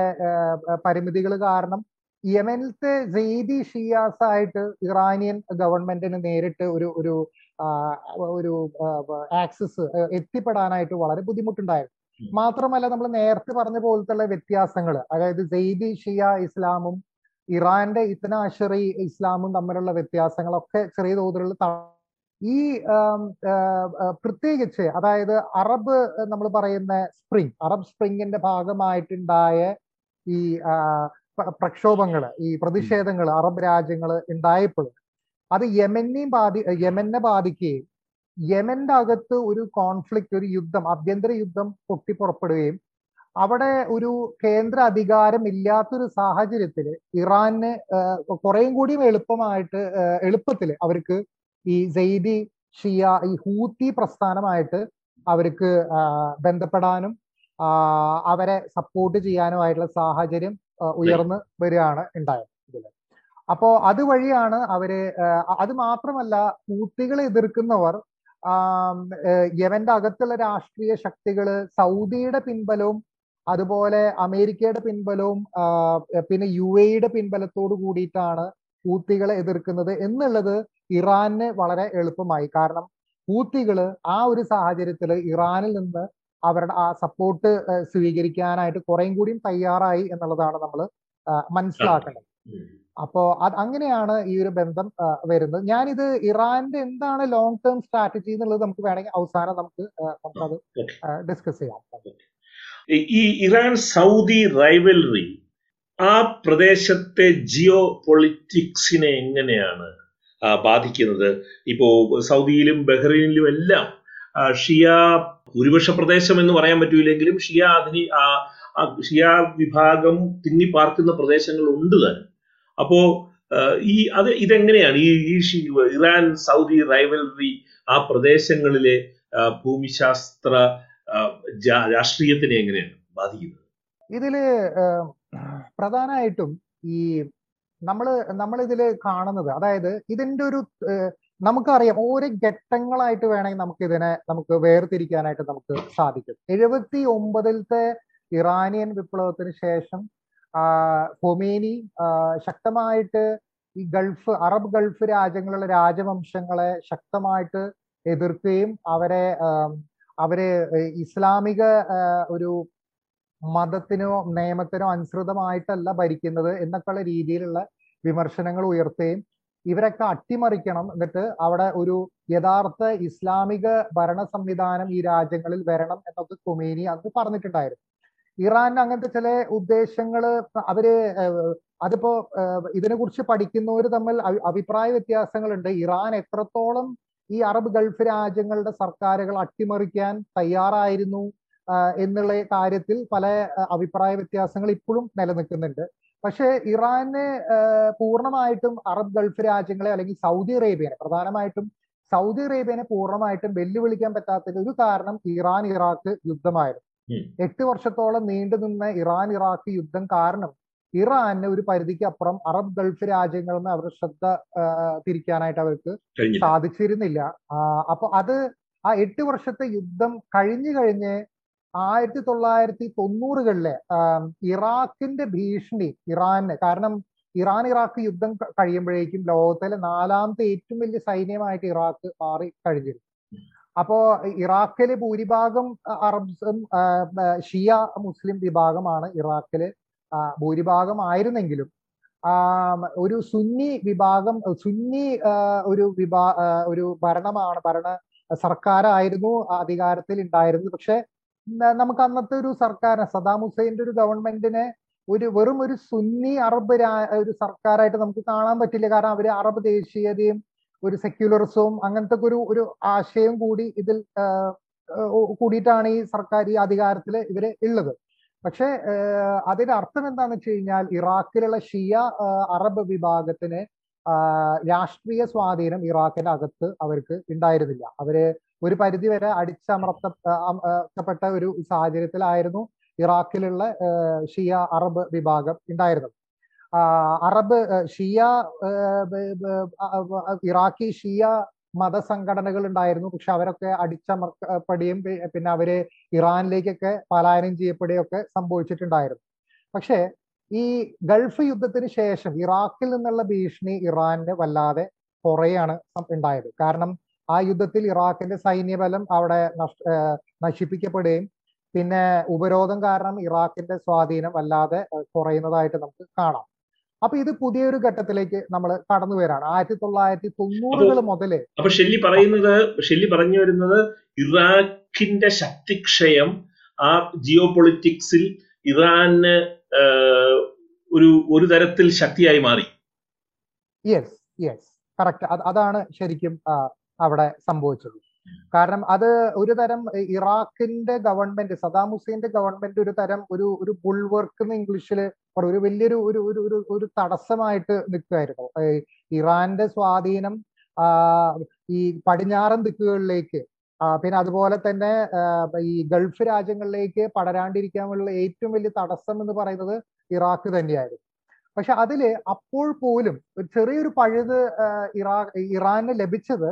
പരിമിതികൾ കാരണം യമനിലത്തെ സെയ്ദി ഷിയാസ് ആയിട്ട് ഇറാനിയൻ ഗവൺമെന്റിന് നേരിട്ട് ഒരു ഒരു ഒരു ആക്സസ് എത്തിപ്പെടാനായിട്ട് വളരെ ബുദ്ധിമുട്ടുണ്ടായിരുന്നു. മാത്രമല്ല നമ്മൾ നേരത്തെ പറഞ്ഞ പോലത്തുള്ള വ്യത്യാസങ്ങൾ അതായത് സെയ്ദി ഷിയ ഇസ്ലാമും ഇറാന്റെ ഇത്തന അഷറി ഇസ്ലാമും തമ്മിലുള്ള വ്യത്യാസങ്ങളൊക്കെ ചെറിയ തോതിലുള്ള ഈ പ്രത്യേകിച്ച് അതായത് അറബ് നമ്മൾ പറയുന്ന സ്പ്രിംഗ് അറബ് സ്പ്രിങ്ങിന്റെ ഭാഗമായിട്ടുണ്ടായ ഈ ആ, പ്ര- പ്രക്ഷോഭങ്ങൾ ഈ പ്രതിഷേധങ്ങൾ അറബ് രാജ്യങ്ങൾ ഉണ്ടായപ്പോൾ അത് യമനെയും ബാധി യമനെ ബാധിക്കുകയും യമന്റെ അകത്ത് ഒരു കോൺഫ്ലിക്റ്റ് ഒരു യുദ്ധം ആഭ്യന്തര യുദ്ധം പൊട്ടിപ്പുറപ്പെടുകയും അവിടെ ഒരു കേന്ദ്ര അധികാരം ഇല്ലാത്തൊരു സാഹചര്യത്തിൽ ഇറാന് കുറേയും കൂടിയും എളുപ്പമായിട്ട് എളുപ്പത്തിൽ എളുപ്പത്തിൽ അവർക്ക് ഈ സെയ്ദി ഷിയ ഈ ഹൂത്തി പ്രസ്ഥാനമായിട്ട് അവർക്ക് ബന്ധപ്പെടാനും അവരെ സപ്പോർട്ട് ചെയ്യാനുമായിട്ടുള്ള സാഹചര്യം ഉയർന്നു വരികയാണ് ഉണ്ടായത് അപ്പോ അതുവഴിയാണ് അവർ അത് മാത്രമല്ല ഹൂത്തികളെ എതിർക്കുന്നവർ യമന്റെ അകത്തുള്ള രാഷ്ട്രീയ ശക്തികൾ സൗദിയുടെ പിൻബലവും അതുപോലെ അമേരിക്കയുടെ പിൻബലവും പിന്നെ യു എയുടെ പിൻബലത്തോട് കൂടിയിട്ടാണ് ഹൂത്തികളെ എതിർക്കുന്നത് എന്നുള്ളത് ഇറാന് വളരെ എളുപ്പമായി. കാരണം ഹൂത്തികൾ ആ ഒരു സാഹചര്യത്തിൽ ഇറാനിൽ നിന്ന് അവരുടെ ആ സപ്പോർട്ട് സ്വീകരിക്കാനായിട്ട് കുറേയും കൂടിയും തയ്യാറായി എന്നുള്ളതാണ് നമ്മൾ മനസ്സിലാക്കേണ്ടത്. അപ്പോ അത് അങ്ങനെയാണ് ഈ ഒരു ബന്ധം വരുന്നത്. ഞാനിത് ഇറാന്റെ എന്താണ് ലോങ് ടേം സ്ട്രാറ്റജി എന്നുള്ളത് നമുക്ക് വേണമെങ്കിൽ അവസാനം നമുക്ക് നമുക്കത് ഡിസ്കസ് ചെയ്യാം. ഈ- ഇറാൻ സൗദി റൈവലറി ആ പ്രദേശത്തെ ജിയോ പൊളിറ്റിക്സിനെ എങ്ങനെയാണ് ബാധിക്കുന്നത്? ഇപ്പോ സൗദിയിലും ബഹ്റൈനിലും എല്ലാം ഷിയ ഭൂരിപക്ഷ പ്രദേശം എന്ന് പറയാൻ പറ്റൂലെങ്കിലും ഷിയ അതിന് ഷിയ വിഭാഗം തിങ്ങി പാർക്കുന്ന പ്രദേശങ്ങൾ ഉണ്ട് താനും അപ്പോ ഈ അത് ഇതെങ്ങനെയാണ്? ഈ ഇറാൻ സൗദി റൈവൽറി ആ പ്രദേശങ്ങളിലെ ഭൂമിശാസ്ത്ര രാഷ്ട്രീയത്തിനെ എങ്ങനെയാണ് ബാധിക്കുന്നത്? ഇതിൽ പ്രധാനമായിട്ടും ഈ നമ്മൾ ഇതിൽ കാണുന്നത് അതായത് ഇതിന്റെ ഒരു നമുക്കറിയാം ഓരോ ഘട്ടങ്ങളായിട്ട് വേണമെങ്കിൽ നമുക്ക് ഇതിനെ നമുക്ക് വേർതിരിക്കാനായിട്ട് നമുക്ക് സാധിക്കും. എഴുപത്തി ഒമ്പതിലത്തെ ഇറാനിയൻ വിപ്ലവത്തിന് ശേഷം ഹൊമേനി ശക്തമായിട്ട് ഈ ഗൾഫ് അറബ് ഗൾഫ് രാജ്യങ്ങളിലെ രാജവംശങ്ങളെ ശക്തമായിട്ട് എതിർക്കുകയും അവരെ അവർ ഇസ്ലാമിക ഒരു മതത്തിനോ നിയമത്തിനോ അനുസൃതമായിട്ടല്ല ഭരിക്കുന്നത് എന്നൊക്കെയുള്ള രീതിയിലുള്ള വിമർശനങ്ങൾ ഉയർത്തുകയും ഇവരൊക്കെ അട്ടിമറിക്കണം. എന്നിട്ട് അവിടെ ഒരു യഥാർത്ഥ ഇസ്ലാമിക ഭരണ സംവിധാനം ഈ രാജ്യങ്ങളിൽ വരണം എന്നൊക്കെ കൊമേനി അന്ന് പറഞ്ഞിട്ടുണ്ടായിരുന്നു. ഇറാൻ അങ്ങനത്തെ ചില ഉദ്ദേശങ്ങൾ അവർ അതിപ്പോ ഇതിനെ ഇതിനെക്കുറിച്ച് പഠിക്കുന്നവർ തമ്മിൽ അഭി- അഭിപ്രായ വ്യത്യാസങ്ങളുണ്ട്. ഇറാൻ എത്രത്തോളം ഈ അറബ് ഗൾഫ് രാജ്യങ്ങളുടെ സർക്കാരുകൾ അട്ടിമറിക്കാൻ തയ്യാറായിരുന്നു എന്നുള്ള കാര്യത്തിൽ പല അഭിപ്രായ വ്യത്യാസങ്ങൾ ഇപ്പോഴും നിലനിൽക്കുന്നുണ്ട്. പക്ഷേ ഇറാന് പൂർണമായിട്ടും അറബ് ഗൾഫ് രാജ്യങ്ങളെ അല്ലെങ്കിൽ സൗദി അറേബ്യനെ പ്രധാനമായിട്ടും സൗദി അറേബ്യനെ പൂർണമായിട്ടും വെല്ലുവിളിക്കാൻ പറ്റാത്തതിന് ഒരു കാരണം ഇറാൻ ഇറാഖ് യുദ്ധമായിരുന്നു. എട്ട് വർഷത്തോളം നീണ്ടു നിന്ന ഇറാൻ ഇറാഖ് യുദ്ധം കാരണം ഇറാന് ഒരു പരിധിക്ക് അപ്പുറം അറബ് ഗൾഫ് രാജ്യങ്ങളിൽ നിന്ന് അവരുടെ ശ്രദ്ധ തിരിക്കാനായിട്ട് അവർക്ക് സാധിച്ചിരുന്നില്ല. അപ്പൊ അത് ആ എട്ട് വർഷത്തെ യുദ്ധം കഴിഞ്ഞു കഴിഞ്ഞ് ആയിരത്തി തൊള്ളായിരത്തി തൊണ്ണൂറുകളിലെ ഇറാഖിന്റെ ഭീഷണി ഇറാന്. കാരണം ഇറാൻ ഇറാഖ് യുദ്ധം കഴിയുമ്പോഴേക്കും ലോകത്തിലെ നാലാമത്തെ ഏറ്റവും വലിയ സൈന്യമായിട്ട് ഇറാഖ് മാറി കഴിഞ്ഞിരുന്നു. അപ്പോ ഇറാഖിലെ ഭൂരിഭാഗം അറബ്സും ഷിയ മുസ്ലിം വിഭാഗമാണ് ഇറാഖിലെ ഭൂരിഭാഗം ആയിരുന്നെങ്കിലും ഒരു സുന്നി വിഭാഗം സുന്നി ഒരു വിഭാ ഒരു ഭരണമാണ് ഭരണ സർക്കാരായിരുന്നു അധികാരത്തിൽ ഉണ്ടായിരുന്നത് പക്ഷെ നമുക്ക് അന്നത്തെ ഒരു സർക്കാർ സദാം ഹുസൈന്റെ ഒരു ഗവൺമെന്റിനെ ഒരു വെറും ഒരു സുന്നി അറബ് ഒരു സർക്കാരായിട്ട് നമുക്ക് കാണാൻ പറ്റില്ല. കാരണം അവർ അറബ് ദേശീയതയും ഒരു സെക്യുലറിസവും അങ്ങനത്തെ ഒരു ഒരു ആശയം കൂടി ഇതിൽ കൂടിയിട്ടാണ് ഈ സർക്കാർ ഈ അധികാരത്തിൽ ഇവർ ഉള്ളത് പക്ഷേ അതിന്റെ അർത്ഥം എന്താണെന്ന് വെച്ച് കഴിഞ്ഞാൽ ഇറാഖിലുള്ള ഷിയ അറബ് വിഭാഗത്തിന് രാഷ്ട്രീയ സ്വാധീനം ഇറാഖിന്റെ അകത്ത് അവർക്ക് ഉണ്ടായിരുന്നില്ല. അവർ ഒരു പരിധിവരെ അടിച്ചമർത്തപ്പെട്ട ഒരു സാഹചര്യത്തിലായിരുന്നു ഇറാഖിലുള്ള ഷിയ അറബ് വിഭാഗം ഉണ്ടായിരുന്നത്. അറബ് ഷിയ ഇറാഖി ഷിയ മതസംഘടനകൾ ഉണ്ടായിരുന്നു. പക്ഷെ അവരൊക്കെ അടിച്ചമർത്തപ്പെടുകയും പിന്നെ അവർ ഇറാനിലേക്കൊക്കെ പലായനം ചെയ്യപ്പെടുകയൊക്കെ സംഭവിച്ചിട്ടുണ്ടായിരുന്നു. പക്ഷേ ഈ ഗൾഫ് യുദ്ധത്തിന് ശേഷം ഇറാഖിൽ നിന്നുള്ള ഭീഷണി ഇറാനിന് വല്ലാതെ കുറയാണ് ഉണ്ടായത്. കാരണം ആ യുദ്ധത്തിൽ ഇറാഖിന്റെ സൈന്യബലം അവിടെ നശിപ്പിക്കപ്പെടുകയും പിന്നെ ഉപരോധം കാരണം ഇറാഖിന്റെ സ്വാധീനം വല്ലാതെ കുറയുന്നതായിട്ട് നമുക്ക് കാണാം. അപ്പൊ ഇത് പുതിയൊരു ഘട്ടത്തിലേക്ക് നമ്മൾ കടന്നു വരാണ്. ആയിരത്തി തൊള്ളായിരത്തി തൊണ്ണൂറുകൾ മുതൽ അപ്പൊ ഷെല്ലി പറയുന്നത് ഷെല്ലി പറഞ്ഞു വരുന്നത് ഇറാഖിന്റെ ശക്തിക്ഷയം ആ ജിയോ പൊളിറ്റിക്സിൽ ഇറാന് ഒരു ഒരു തരത്തിൽ ശക്തിയായി മാറി. യെസ് യെസ് കറക്റ്റ് അതാണ് ശരിക്കും അവിടെ സംഭവിച്ചത്. കാരണം അത് ഒരു തരം ഇറാഖിന്റെ ഗവൺമെന്റ് സദാം ഹുസൈന്റെ ഗവൺമെന്റ് ഒരു തരം ഒരു ഒരു ബുൾവർക്ക് എന്ന് ഇംഗ്ലീഷിൽ ഒരു വലിയൊരു ഒരു ഒരു ഒരു ഒരു തടസ്സമായിട്ട് നിൽക്കുമായിരുന്നു ഇറാന്റെ സ്വാധീനം ഈ പടിഞ്ഞാറൻ ദിക്കുകളിലേക്ക് പിന്നെ അതുപോലെ തന്നെ ഈ ഗൾഫ് രാജ്യങ്ങളിലേക്ക് പടരാണ്ടിരിക്കാനുള്ള ഏറ്റവും വലിയ തടസ്സം എന്ന് പറയുന്നത് ഇറാഖ് തന്നെയായിരുന്നു. പക്ഷെ അതിൽ അപ്പോൾ പോലും ഒരു ചെറിയൊരു പഴുത് ഇറാ ഇറാന് ലഭിച്ചത്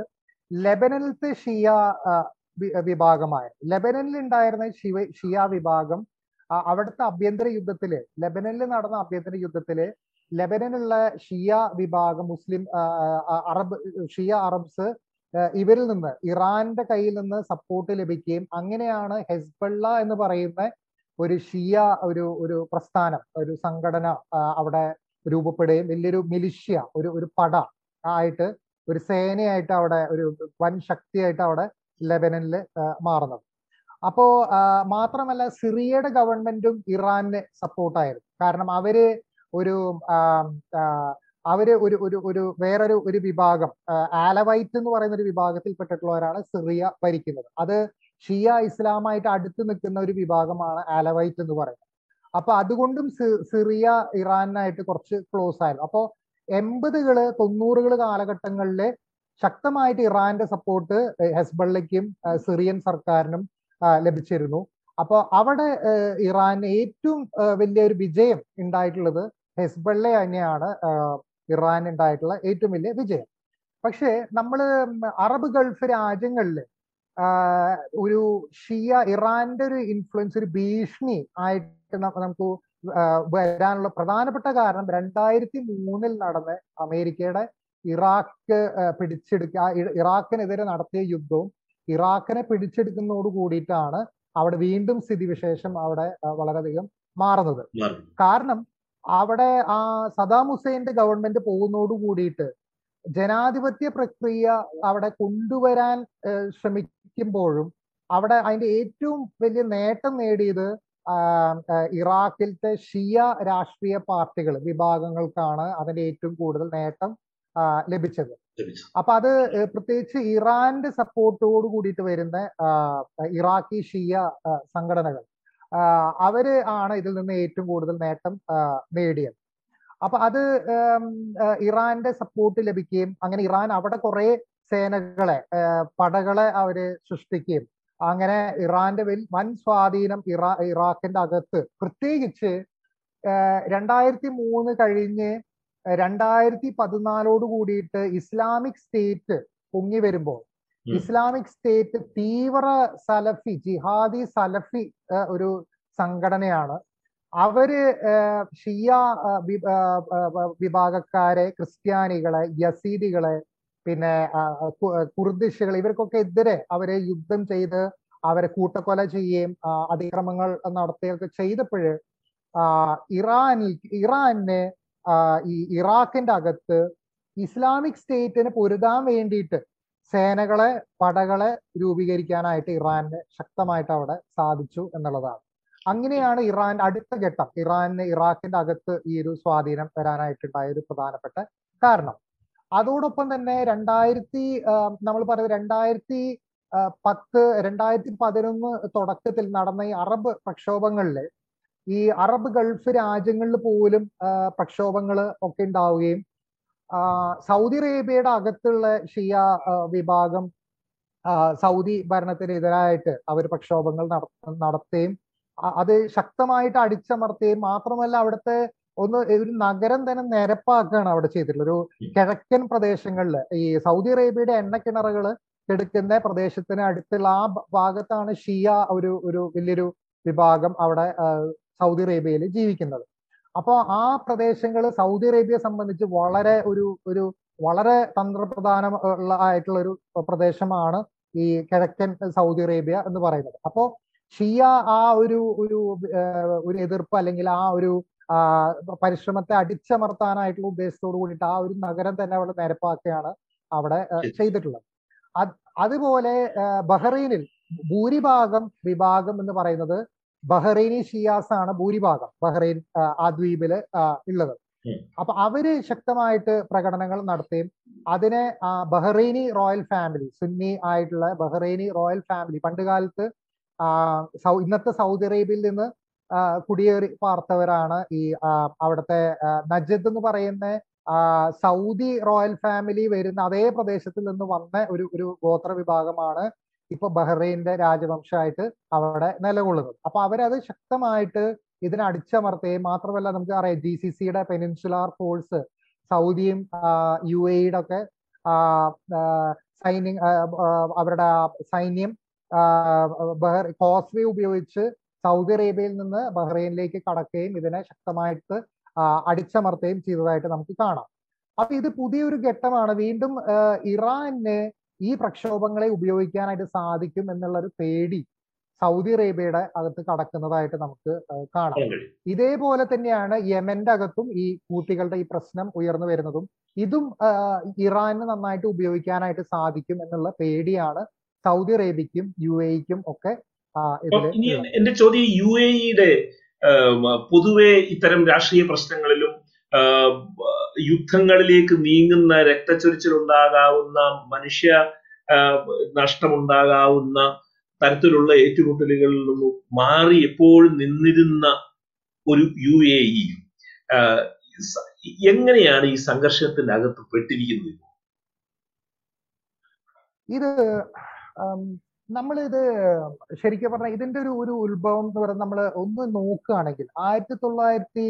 ലെബനനിലത്തെ ഷിയ വിഭാഗമായ ലെബനനിൽ ഉണ്ടായിരുന്ന ഷിവ ഷിയ വിഭാഗം അവിടുത്തെ ആഭ്യന്തര യുദ്ധത്തിൽ ലെബനനിൽ നടന്ന ആഭ്യന്തര യുദ്ധത്തിൽ ലെബനനിലുള്ള ഷിയ വിഭാഗം മുസ്ലിം അറബ് ഷിയ അറബ്സ് ഇവരിൽ നിന്ന് ഇറാന്റെ കയ്യിൽ നിന്ന് സപ്പോർട്ട് ലഭിക്കുകയും അങ്ങനെയാണ് ഹെസ്ബള്ള എന്ന് പറയുന്ന ഒരു ഷിയ ഒരു ഒരു പ്രസ്ഥാനം ഒരു സംഘടന അവിടെ രൂപപ്പെടുകയും വലിയൊരു മിലിഷ്യ ഒരു ഒരു പട ആയിട്ട് ഒരു സേനയായിട്ട് അവിടെ ഒരു വൻ ശക്തിയായിട്ട് അവിടെ ലെബനനിൽ മാറുന്നത്. അപ്പോ മാത്രമല്ല സിറിയയുടെ ഗവൺമെന്റും ഇറാനെ സപ്പോർട്ടായിരുന്നു കാരണം അവർ ഒരു അവർ ഒരു ഒരു ഒരു വേറൊരു ഒരു വിഭാഗം ആലവൈറ്റ് എന്ന് പറയുന്ന ഒരു വിഭാഗത്തിൽപ്പെട്ടിട്ടുള്ളവരാണ് സിറിയ ഭരിക്കുന്നത്. അത് ഷിയ ഇസ്ലാമായിട്ട് അടുത്ത് നിൽക്കുന്ന ഒരു വിഭാഗമാണ് ആലവൈറ്റ് എന്ന് പറയുന്നത്. അപ്പൊ അതുകൊണ്ടും സിറിയ ഇറാനായിട്ട് കുറച്ച് ക്ലോസ് ആയിരുന്നു. അപ്പോ എൺപതുകൾ തൊണ്ണൂറുകൾ കാലഘട്ടങ്ങളിൽ ശക്തമായിട്ട് ഇറാന്റെ സപ്പോർട്ട് ഹെസ്ബള്ളയ്ക്കും സിറിയൻ സർക്കാരിനും ലഭിച്ചിരുന്നു. അപ്പോൾ അവിടെ ഇറാൻ ഏറ്റവും വലിയ ഒരു വിജയം ഉണ്ടായിട്ടുള്ളത് ഹെസ്ബള്ള തന്നെയാണ് ഇറാൻ ഉണ്ടായിട്ടുള്ള ഏറ്റവും വലിയ വിജയം. പക്ഷേ നമ്മൾ അറബ് ഗൾഫ് രാജ്യങ്ങളിൽ ഒരു ഷിയ ഇറാന്റെ ഒരു ഇൻഫ്ലുവൻസ് ഒരു ഭീഷണി ആയിട്ട് നമുക്ക് വരാനുള്ള പ്രധാനപ്പെട്ട കാരണം രണ്ടായിരത്തി മൂന്നിൽ നടന്ന അമേരിക്കയുടെ ഇറാഖ് പിടിച്ചെടുക്ക ഇറാഖിനെതിരെ നടത്തിയ യുദ്ധവും ഇറാഖിനെ പിടിച്ചെടുക്കുന്നതോട് കൂടിയിട്ടാണ് അവിടെ വീണ്ടും സ്ഥിതിവിശേഷം അവിടെ വളരെയധികം മാറുന്നത്. കാരണം അവിടെ ആ സദാം ഹുസൈന്റെ ഗവൺമെന്റ് പോകുന്നതോട് കൂടിയിട്ട് ജനാധിപത്യ പ്രക്രിയ അവിടെ കൊണ്ടുവരാൻ ശ്രമിക്കുമ്പോഴും അവിടെ അതിന്റെ ഏറ്റവും വലിയ നേട്ടം നേടിയത് ഇറാഖിലത്തെ ഷിയ രാഷ്ട്രീയ പാർട്ടികൾ വിഭാഗങ്ങൾക്കാണ് അതിന്റെ ഏറ്റവും കൂടുതൽ നേട്ടം ലഭിച്ചത്. അപ്പൊ അത് പ്രത്യേകിച്ച് ഇറാന്റെ സപ്പോർട്ടോട് കൂടിയിട്ട് വരുന്ന ഇറാഖി ഷിയ സംഘടനകൾ അവർ ആണ് ഇതിൽ നിന്ന് ഏറ്റവും കൂടുതൽ നേട്ടം നേടിയത്. അപ്പൊ അത് ഇറാന്റെ സപ്പോർട്ട് ലഭിക്കുകയും അങ്ങനെ ഇറാൻ അവിടെ കുറെ സേനകളെ പടകളെ അവർ സൃഷ്ടിക്കുകയും അങ്ങനെ ഇറാന്റെ വലിയ വൻ സ്വാധീനം ഇറാ ഇറാഖിന്റെ അകത്ത്. പ്രത്യേകിച്ച് രണ്ടായിരത്തി മൂന്ന് കഴിഞ്ഞ് രണ്ടായിരത്തി പതിനാലോട് കൂടിയിട്ട് ഇസ്ലാമിക് സ്റ്റേറ്റ് പൊങ്ങി വരുമ്പോൾ ഇസ്ലാമിക് സ്റ്റേറ്റ് തീവ്ര സലഫി ജിഹാദി സലഫി ഒരു സംഘടനയാണ്. അവർ ഷിയ വിഭാഗക്കാരെ ക്രിസ്ത്യാനികളെ യസീദികളെ പിന്നെ കുർദിഷുകൾ ഇവർക്കൊക്കെ എതിരെ അവരെ യുദ്ധം ചെയ്ത് അവരെ കൂട്ടക്കൊല ചെയ്യുകയും അതിക്രമങ്ങൾ നടത്തുകയൊക്കെ ചെയ്തപ്പോഴ് ഇറാനിൽ ഇറാനെ ഈ ഇറാഖിന്റെ അകത്ത് ഇസ്ലാമിക് സ്റ്റേറ്റിന് പൊരുതാൻ വേണ്ടിയിട്ട് സേനകളെ പടകളെ രൂപീകരിക്കാനായിട്ട് ഇറാന് ശക്തമായിട്ട് അവിടെ സാധിച്ചു എന്നുള്ളതാണ്. അങ്ങനെയാണ് ഇറാൻ അടുത്ത ഘട്ടം. ഇറാന് ഇറാഖിന്റെ അകത്ത് ഈ ഒരു സ്വാധീനം വരാനായിട്ടുണ്ടായ ഒരു പ്രധാനപ്പെട്ട കാരണം. അതോടൊപ്പം തന്നെ രണ്ടായിരത്തി നമ്മൾ പറയുന്നത് രണ്ടായിരത്തി പത്ത് രണ്ടായിരത്തി പതിനൊന്ന് തുടക്കത്തിൽ നടന്ന ഈ അറബ് പ്രക്ഷോഭങ്ങളിൽ ഈ അറബ് ഗൾഫ് രാജ്യങ്ങളിൽ പോലും പ്രക്ഷോഭങ്ങൾ ഒക്കെ ഉണ്ടാവുകയും സൗദി അറേബ്യയുടെ അകത്തുള്ള ഷിയ വിഭാഗം സൗദി ഭരണത്തിനെതിരായിട്ട് അവർ പ്രക്ഷോഭങ്ങൾ നടത്തുകയും അത് ശക്തമായിട്ട് അടിച്ചമർത്തുകയും മാത്രമല്ല അവിടുത്തെ ഒന്ന് ഒരു നഗരം തന്നെ നിരപ്പാക്കുകയാണ് അവിടെ ചെയ്തിട്ടുള്ളത്. ഒരു കിഴക്കൻ പ്രദേശങ്ങളിൽ ഈ സൗദി അറേബ്യയുടെ എണ്ണക്കിണറുകൾ എടുക്കുന്ന പ്രദേശത്തിന് അടുത്തുള്ള ആ ഭാഗത്താണ് ഷിയ ഒരു ഒരു വലിയൊരു വിഭാഗം അവിടെ സൗദി അറേബ്യയിൽ ജീവിക്കുന്നത്. അപ്പോൾ ആ പ്രദേശങ്ങൾ സൗദി അറേബ്യയെ സംബന്ധിച്ച് വളരെ ഒരു ഒരു വളരെ തന്ത്രപ്രധാന ആയിട്ടുള്ള ഒരു പ്രദേശമാണ് ഈ കിഴക്കൻ സൗദി അറേബ്യ എന്ന് പറയുന്നത്. അപ്പോൾ ഷിയ ആ ഒരു ഒരു ഒരു എതിർപ്പ് അല്ലെങ്കിൽ ആ ഒരു പരിശ്രമത്തെ അടിച്ചമർത്താനായിട്ടുള്ള ഉദ്ദേശത്തോട് കൂടിയിട്ട് ആ ഒരു നഗരം തന്നെ അവിടെ നിരപ്പാക്കുകയാണ് അവിടെ ചെയ്തിട്ടുള്ളത്. അതുപോലെ ബഹ്റൈനിൽ ഭൂരിഭാഗം വിഭാഗം എന്ന് പറയുന്നത് ബഹ്റൈനി ഷിയാസ് ആണ് ഭൂരിഭാഗം ബഹ്റൈൻ ആ ദ്വീപിൽ ഉള്ളത്. അപ്പൊ അവർ ശക്തമായിട്ട് പ്രകടനങ്ങൾ നടത്തുകയും അതിനെ ബഹ്റൈനി റോയൽ ഫാമിലി സുന്നി ആയിട്ടുള്ള ബഹ്റൈനി റോയൽ ഫാമിലി പണ്ട് കാലത്ത് ഇന്നത്തെ സൗദി അറേബ്യയിൽ നിന്ന് കുടിയേറി പാർത്തവരാണ് ഈ അവിടുത്തെ നജദ് എന്ന് പറയുന്ന സൗദി റോയൽ ഫാമിലി വരുന്ന അതേ പ്രദേശത്തിൽ നിന്ന് വന്ന ഒരു ഒരു ഗോത്ര വിഭാഗമാണ് ഇപ്പൊ ബഹ്റൈന്റെ രാജവംശമായിട്ട് അവിടെ നിലകൊള്ളുന്നത്. അപ്പൊ അവരത് ശക്തമായിട്ട് ഇതിനെ അടിച്ചമർത്തുകയും മാത്രമല്ല നമുക്ക് അറിയാം ജി സി സിയുടെ പെനിൻസുലാർ ഫോഴ്സ് സൗദിയും യു എയുടെ ഒക്കെ സൈന്യം അവരുടെ സൈന്യം കോസ്വേ ഉപയോഗിച്ച് സൗദി അറേബ്യയിൽ നിന്ന് ബഹ്റൈനിലേക്ക് കടക്കുകയും ഇതിനെ ശക്തമായിട്ട് അടിച്ചമർത്തുകയും ചെയ്തതായിട്ട് നമുക്ക് കാണാം. അപ്പൊ ഇത് പുതിയൊരു ഘട്ടമാണ്. വീണ്ടും ഇറാന് ഈ പ്രക്ഷോഭങ്ങളെ ഉപയോഗിക്കാനായിട്ട് സാധിക്കും എന്നുള്ള ഒരു പേടി സൗദി അറേബ്യയുടെ അകത്ത് കടക്കുന്നതായിട്ട് നമുക്ക് കാണാം. ഇതേപോലെ തന്നെയാണ് യമന്റെ അകത്തും ഈ കൂട്ടികളുടെ ഈ പ്രശ്നം ഉയർന്നു വരുന്നതും. ഇതും ഇറാന് നന്നായിട്ട് ഉപയോഗിക്കാനായിട്ട് സാധിക്കും എന്നുള്ള പേടിയാണ് സൗദി അറേബ്യക്കും യു എക്കും ഒക്കെ എന്റെ ചോദ്യം യു എ ഇയുടെ പൊതുവെ ഇത്തരം രാഷ്ട്രീയ പ്രശ്നങ്ങളിലും യുദ്ധങ്ങളിലേക്ക് നീങ്ങുന്ന രക്തച്ചൊരിച്ചിലുണ്ടാകാവുന്ന മനുഷ്യ നഷ്ടമുണ്ടാകാവുന്ന തരത്തിലുള്ള ഏറ്റുമുട്ടലുകളിൽ നിന്നും മാറി എപ്പോഴും നിന്നിരുന്ന ഒരു യു എ ഇ? എങ്ങനെയാണ് ഈ സംഘർഷത്തിന്റെ അകത്ത് പെട്ടിരിക്കുന്നത്? ഇത് നമ്മളിത് ശരിക്കും പറഞ്ഞാൽ ഇതിന്റെ ഒരു ഒരു ഉത്ഭവം എന്ന് പറയുന്നത് നമ്മൾ ഒന്ന് നോക്കുകയാണെങ്കിൽ ആയിരത്തി തൊള്ളായിരത്തി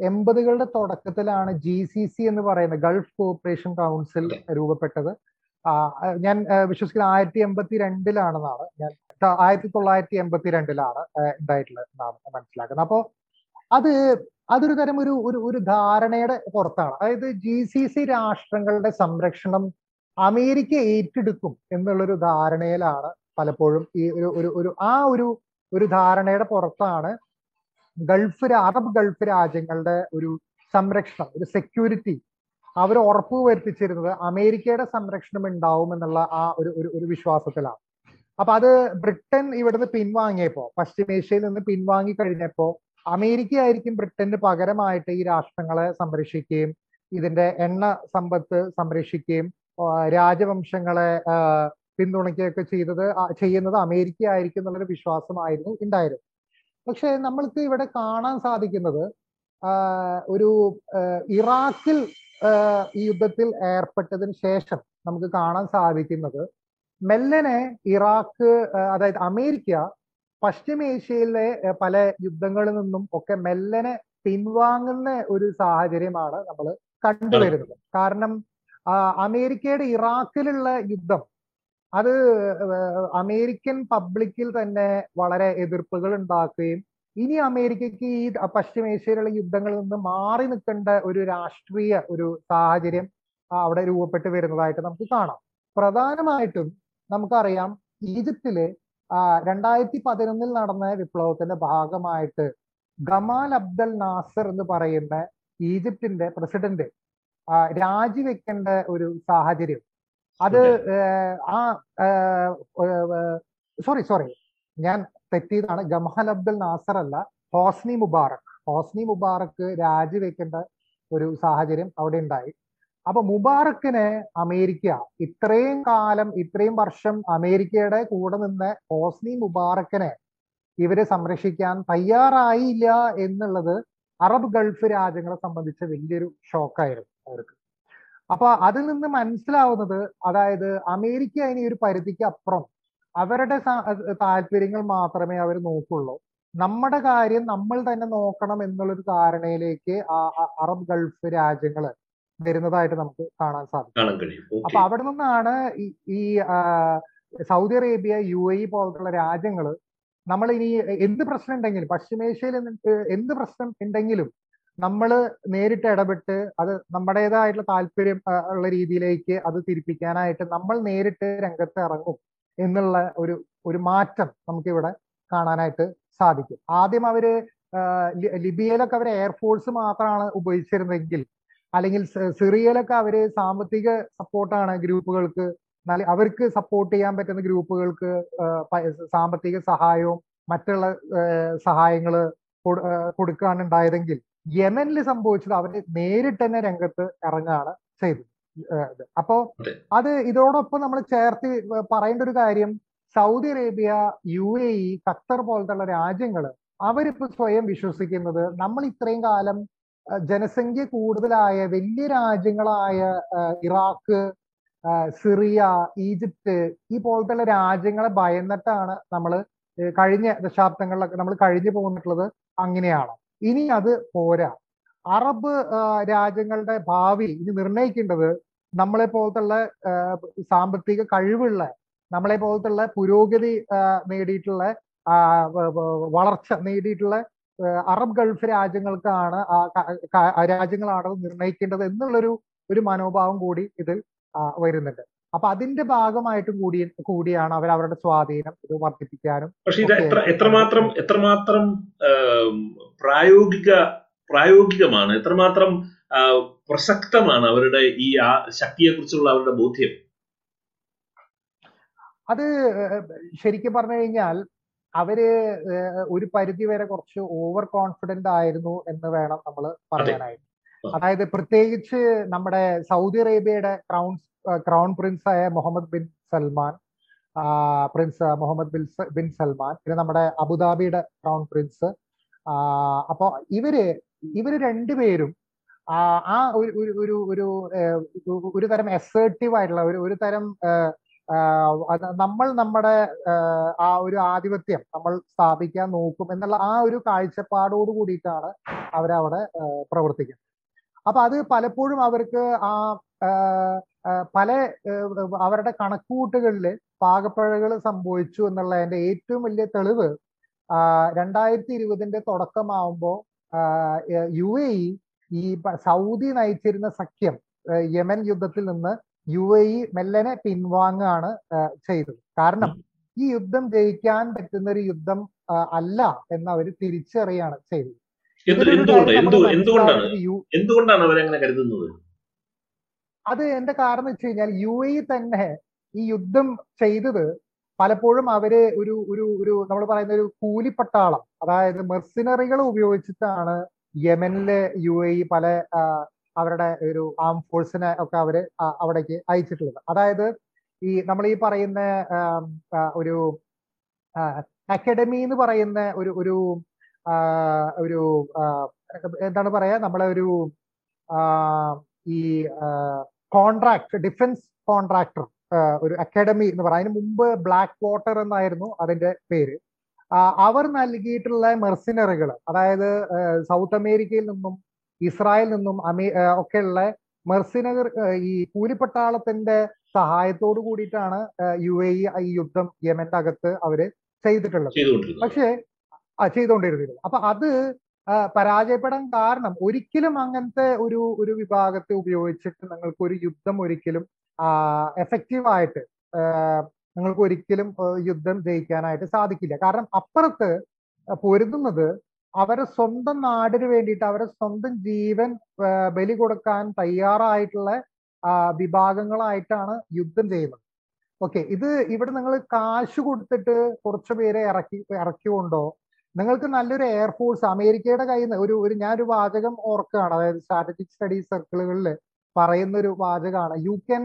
എൺപതുകളുടെ തുടക്കത്തിലാണ് ജി സി സി എന്ന് പറയുന്ന ഗൾഫ് കോപ്പറേഷൻ കൗൺസിൽ രൂപപ്പെട്ടത്. ഞാൻ വിശ്വസിക്കുന്നത് ആയിരത്തി എൺപത്തി രണ്ടിലാണെന്നാണ് ഞാൻ. ആയിരത്തി തൊള്ളായിരത്തി എൺപത്തി രണ്ടിലാണ് ഉണ്ടായിട്ടുള്ളത് എന്നാണ് മനസ്സിലാക്കുന്നത്. അപ്പോൾ അത് അതൊരു തരം ഒരു ഒരു ഒരു ധാരണയുടെ പുറത്താണ്. അതായത് ജി സി സി രാഷ്ട്രങ്ങളുടെ സംരക്ഷണം അമേരിക്ക ഏറ്റെടുക്കും എന്നുള്ളൊരു ധാരണയിലാണ് പലപ്പോഴും ഈ ഒരു ഒരു ഒരു ആ ഒരു ഒരു ധാരണയുടെ പുറത്താണ് ഗൾഫ് അറബ് ഗൾഫ് രാജ്യങ്ങളുടെ ഒരു സംരക്ഷണം ഒരു സെക്യൂരിറ്റി അവർ ഉറപ്പ് വരുത്തിച്ചിരുന്നത് അമേരിക്കയുടെ സംരക്ഷണം ഉണ്ടാവും എന്നുള്ള ആ ഒരു ഒരു വിശ്വാസത്തിലാണ്. അപ്പൊ അത് ബ്രിട്ടൻ ഇവിടുന്ന് പിൻവാങ്ങിയപ്പോ പശ്ചിമേഷ്യയിൽ നിന്ന് പിൻവാങ്ങി കഴിഞ്ഞപ്പോ അമേരിക്ക ആയിരിക്കും ബ്രിട്ടന് പകരമായിട്ട് ഈ രാഷ്ട്രങ്ങളെ സംരക്ഷിക്കുകയും ഇതിന്റെ എണ്ണ സമ്പത്ത് സംരക്ഷിക്കുകയും രാജവംശങ്ങളെ പിന്തുണയ്ക്കുകയൊക്കെ ചെയ്തത് ചെയ്യുന്നത് അമേരിക്ക ആയിരിക്കും എന്നുള്ളൊരു വിശ്വാസമായിരുന്നു ഉണ്ടായിരുന്നു പക്ഷെ നമ്മൾക്ക് ഇവിടെ കാണാൻ സാധിക്കുന്നത് ഒരു ഇറാഖിൽ ഈ യുദ്ധത്തിൽ ഏർപ്പെട്ടതിന് ശേഷം നമുക്ക് കാണാൻ സാധിക്കുന്നത് മെല്ലനെ ഇറാഖ് അതായത് അമേരിക്ക പശ്ചിമേഷ്യയിലെ പല യുദ്ധങ്ങളിൽ നിന്നും ഒക്കെ മെല്ലനെ പിൻവാങ്ങുന്ന ഒരു സാഹചര്യമാണ് നമ്മൾ കണ്ടുവരുന്നത്. കാരണം അമേരിക്കയുടെ ഇറാഖിലുള്ള യുദ്ധം അത് അമേരിക്കൻ പബ്ലിക്കിൽ തന്നെ വളരെ എതിർപ്പുകൾ ഉണ്ടാക്കുകയും ഇനി അമേരിക്കയ്ക്ക് ഈ പശ്ചിമേഷ്യയിലുള്ള യുദ്ധങ്ങളിൽ നിന്ന് മാറി നിൽക്കേണ്ട ഒരു രാഷ്ട്രീയ ഒരു സാഹചര്യം അവിടെ രൂപപ്പെട്ട് വരുന്നതായിട്ട് നമുക്ക് കാണാം. പ്രധാനമായിട്ടും നമുക്കറിയാം ഈജിപ്തിൽ രണ്ടായിരത്തി പതിനൊന്നിൽ നടന്ന വിപ്ലവത്തിന്റെ ഭാഗമായിട്ട് ഗമാൽ അബ്ദൽ നാസർ എന്ന് പറയുന്ന ഈജിപ്തിന്റെ പ്രസിഡന്റ് രാജിവെക്കേണ്ട ഒരു സാഹചര്യം അത് ആ സോറി സോറി. ഞാൻ തെറ്റിയതാണ്. ഗംഹൽ അബ്ദുൽ നാസർ അല്ല ഹോസ്നി മുബാറക്. ഹോസ്നി മുബാറക്ക് രാജിവെക്കേണ്ട ഒരു സാഹചര്യം അവിടെ ഉണ്ടായി. അപ്പൊ മുബാറക്കിനെ അമേരിക്ക ഇത്രയും കാലം ഇത്രയും വർഷം അമേരിക്കയുടെ കൂടെ നിന്ന് ഹോസ്നി മുബാറക്കിനെ ഇവരെ സംരക്ഷിക്കാൻ തയ്യാറായില്ല എന്നുള്ളത് അറബ് ഗൾഫ് രാജ്യങ്ങളെ സംബന്ധിച്ച് വലിയൊരു ഷോക്കായിരുന്നു അവർക്ക്. അപ്പൊ അതിൽ നിന്ന് മനസ്സിലാവുന്നത് അതായത് അമേരിക്ക ഇനി ഒരു പരിധിക്ക് അപ്പുറം. അവരുടെ താല്പര്യങ്ങൾ മാത്രമേ അവർ നോക്കുള്ളൂ. നമ്മുടെ കാര്യം നമ്മൾ തന്നെ നോക്കണം എന്നുള്ളൊരു ധാരണയിലേക്ക് അറബ് ഗൾഫ് രാജ്യങ്ങൾ വരുന്നതായിട്ട് നമുക്ക് കാണാൻ സാധിക്കും. അപ്പൊ അവിടെ നിന്നാണ് ഈ സൗദി അറേബ്യ യു എ പോലത്തുള്ള രാജ്യങ്ങൾ നമ്മൾ ഇനി എന്ത് പ്രശ്നം ഉണ്ടെങ്കിലും പശ്ചിമേഷ്യയിൽ എന്ത് പ്രശ്നം ഉണ്ടെങ്കിലും നമ്മൾ നേരിട്ട് ഇടപെട്ട് അത് നമ്മുടേതായിട്ടുള്ള താല്പര്യം ഉള്ള രീതിയിലേക്ക് അത് തിരിപ്പിക്കാനായിട്ട് നമ്മൾ നേരിട്ട് രംഗത്ത് ഇറങ്ങും എന്നുള്ള ഒരു ഒരു മാറ്റം നമുക്കിവിടെ കാണാനായിട്ട് സാധിക്കും. ആദ്യം അവർ ലിബിയയിലൊക്കെ അവർ എയർഫോഴ്സ് മാത്രമാണ് ഉപയോഗിച്ചിരുന്നെങ്കിൽ അല്ലെങ്കിൽ സിറിയയിലൊക്കെ അവർ സാമ്പത്തിക സപ്പോർട്ടാണ് ഗ്രൂപ്പുകൾക്ക് അവർക്ക് സപ്പോർട്ട് ചെയ്യാൻ പറ്റുന്ന ഗ്രൂപ്പുകൾക്ക് സാമ്പത്തിക സഹായവും മറ്റുള്ള സഹായങ്ങൾ കൊടുക്കാണ് ഉണ്ടായതെങ്കിൽ യമനിൽ സംഭവിച്ചത് അവർ നേരിട്ട് തന്നെ രംഗത്ത് ഇറങ്ങുകയാണ് ചെയ്തത്. അപ്പോ അത്. ഇതോടൊപ്പം നമ്മൾ ചേർത്ത് പറയേണ്ട ഒരു കാര്യം Saudi Arabia U A E Qatar പോലത്തുള്ള രാജ്യങ്ങൾ അവരിപ്പോ സ്വയം വിശ്വസിക്കുന്നത് നമ്മൾ ഇത്രയും കാലം ജനസംഖ്യ കൂടുതലായ വലിയ രാജ്യങ്ങളായ ഇറാഖ് സിറിയ ഈജിപ്ത് ഈ പോലത്തുള്ള രാജ്യങ്ങളെ ഭയന്നിട്ടാണ് നമ്മൾ കഴിഞ്ഞ ദശാബ്ദങ്ങളിലൊക്കെ നമ്മൾ കഴിഞ്ഞു പോന്നിട്ടുള്ളത് അങ്ങനെയാണ്. ഇനി അത് പോരാ. അറബ് രാജ്യങ്ങളുടെ ഭാവി ഇനി നിർണയിക്കേണ്ടത് നമ്മളെ പോലത്തുള്ള സാമ്പത്തിക കഴിവുള്ള നമ്മളെ പോലത്തുള്ള പുരോഗതി നേടിയിട്ടുള്ള വളർച്ച നേടിയിട്ടുള്ള അറബ് ഗൾഫ് രാജ്യങ്ങൾക്കാണ് രാജ്യങ്ങളാണ് നിർണയിക്കേണ്ടത് എന്നുള്ളൊരു ഒരു മനോഭാവം കൂടി ഇതിൽ വരുന്നുണ്ട്. അപ്പൊ അതിന്റെ ഭാഗമായിട്ടും കൂടി കൂടിയാണ് അവർ അവരുടെ സ്വാധീനം ഇത് വർദ്ധിപ്പിക്കാനും പക്ഷെ ഇത് എത്ര എത്രമാത്രം എത്രമാത്രം പ്രായോഗിക പ്രായോഗികമാണ് എത്രമാത്രം പ്രസക്തമാണ് അവരുടെ ഈ ശക്തിയെ കുറിച്ചുള്ള അവരുടെ ബോധ്യം? അത് ശരിക്കും പറഞ്ഞു കഴിഞ്ഞാൽ അവർ ഒരു പരിധി വരെ കുറച്ച് ഓവർ കോൺഫിഡന്റ് ആയിരുന്നു എന്ന് വേണം നമ്മൾ പറയാനായിട്ട്. അതായത് പ്രത്യേകിച്ച് നമ്മുടെ സൗദി അറേബ്യയുടെ ക്രൗൺ ക്രൗൺ പ്രിൻസ് ആയ Mohammed bin Salman prince Mohammed bin bin Salman പിന്നെ നമ്മുടെ അബുദാബിയുടെ ക്രൗൺ പ്രിൻസ് അപ്പോ ഇവർ ഇവർ രണ്ടുപേരും ആ ഒരു ഒരു ഒരു ഒരു തരം എസേർട്ടീവ് ആയിട്ടുള്ള ഒരു ഒരു തരം നമ്മൾ നമ്മുടെ ആ ഒരു ആധിപത്യം നമ്മൾ സ്ഥാപിക്കാൻ നോക്കും എന്നുള്ള ആ ഒരു കാഴ്ചപ്പാടോട് കൂടിയിട്ടാണ് അവരവിടെ പ്രവർത്തിക്കുന്നത്. അപ്പൊ അത് പലപ്പോഴും അവർക്ക് ആ പല അവരുടെ കണക്കുകൂട്ടുകളിൽ പാകപ്പഴകൾ സംഭവിച്ചു എന്നുള്ളതിന്റെ ഏറ്റവും വലിയ തെളിവ് രണ്ടായിരത്തി ഇരുപതിന്റെ തുടക്കമാവുമ്പോൾ യു എ ഇ ഈ സൗദി നയിച്ചിരുന്ന സഖ്യം യമൻ യുദ്ധത്തിൽ നിന്ന് യു എ ഇ മെല്ലനെ പിൻവാങ്ങാണ് ചെയ്തത്. കാരണം ഈ യുദ്ധം ജയിക്കാൻ പറ്റുന്ന ഒരു യുദ്ധം അല്ല എന്ന് അവർ തിരിച്ചറിയാണ് ചെയ്തത്. എന്തുകൊണ്ടാണ് എന്തുകൊണ്ടാണ് അവരങ്ങനെ കരുതുന്നത്? അത് എന്റെ കാരണം വെച്ച് കഴിഞ്ഞാൽ യു എ തന്നെ ഈ യുദ്ധം ചെയ്തത് പലപ്പോഴും അവർ ഒരു ഒരു ഒരു നമ്മൾ പറയുന്ന ഒരു കൂലിപ്പട്ടാളം അതായത് മെർസിനറികൾ ഉപയോഗിച്ചിട്ടാണ് യമനിലെ യു എ പല അവരുടെ ഒരു ആം ഫോഴ്സിനെ ഒക്കെ അവർ അവിടേക്ക് അയച്ചിട്ടുള്ളത്. അതായത് ഈ നമ്മൾ ഈ പറയുന്ന ഒരു അക്കാഡമി എന്ന് പറയുന്ന ഒരു ഒരു ഒരു എന്താണ് പറയാ? നമ്മളെ ഒരു ഈ കോൺട്രാക്ട് ഡിഫൻസ് കോൺട്രാക്ടർ ഒരു അക്കാഡമി എന്ന് പറയാം അതിന് മുമ്പ് ബ്ലാക്ക് വാട്ടർ എന്നായിരുന്നു അതിന്റെ പേര്. അവർ നൽകിയിട്ടുള്ള മെർസിനറികൾ അതായത് സൗത്ത് അമേരിക്കയിൽ നിന്നും ഇസ്രായേൽ നിന്നും അമേ ഒക്കെയുള്ള മെർസിനർ ഈ കൂലിപ്പട്ടാളത്തിന്റെ സഹായത്തോട് കൂടിയിട്ടാണ് യു എ ഈ യുദ്ധം യമന്റെ അകത്ത് അവർ ചെയ്തിട്ടുള്ളത്. പക്ഷേ ആ ചെയ്തുകൊണ്ടിരുന്നിരുന്നു അപ്പൊ അത് പരാജയപ്പെടാൻ കാരണം ഒരിക്കലും അങ്ങനത്തെ ഒരു ഒരു വിഭാഗത്തെ ഉപയോഗിച്ചിട്ട് നിങ്ങൾക്ക് ഒരു യുദ്ധം ഒരിക്കലും എഫക്റ്റീവായിട്ട് നിങ്ങൾക്ക് ഒരിക്കലും യുദ്ധം ജയിക്കാനായിട്ട് സാധിക്കില്ല. കാരണം അപ്പുറത്ത് പൊരുതുന്നത് അവരെ സ്വന്തം നാടിന് വേണ്ടിയിട്ട് അവരെ സ്വന്തം ജീവൻ ബലി കൊടുക്കാൻ തയ്യാറായിട്ടുള്ള വിഭാഗങ്ങളായിട്ടാണ് യുദ്ധം ചെയ്യുന്നത്. ഓക്കെ ഇത് ഇവിടെ നിങ്ങൾ കാശ് കൊടുത്തിട്ട് കുറച്ചു പേരെ ഇറക്കി ഇറക്കിക്കൊണ്ടോ നിങ്ങൾക്ക് നല്ലൊരു എയർഫോഴ്സ് അമേരിക്കയുടെ കയ്യിൽ നിന്ന് ഒരു ഒരു ഞാനൊരു വാചകം ഓർക്കുകയാണ്. അതായത് സ്ട്രാറ്റജിക് സ്റ്റഡി സർക്കിളുകളിൽ പറയുന്ന ഒരു വാചകമാണ് you can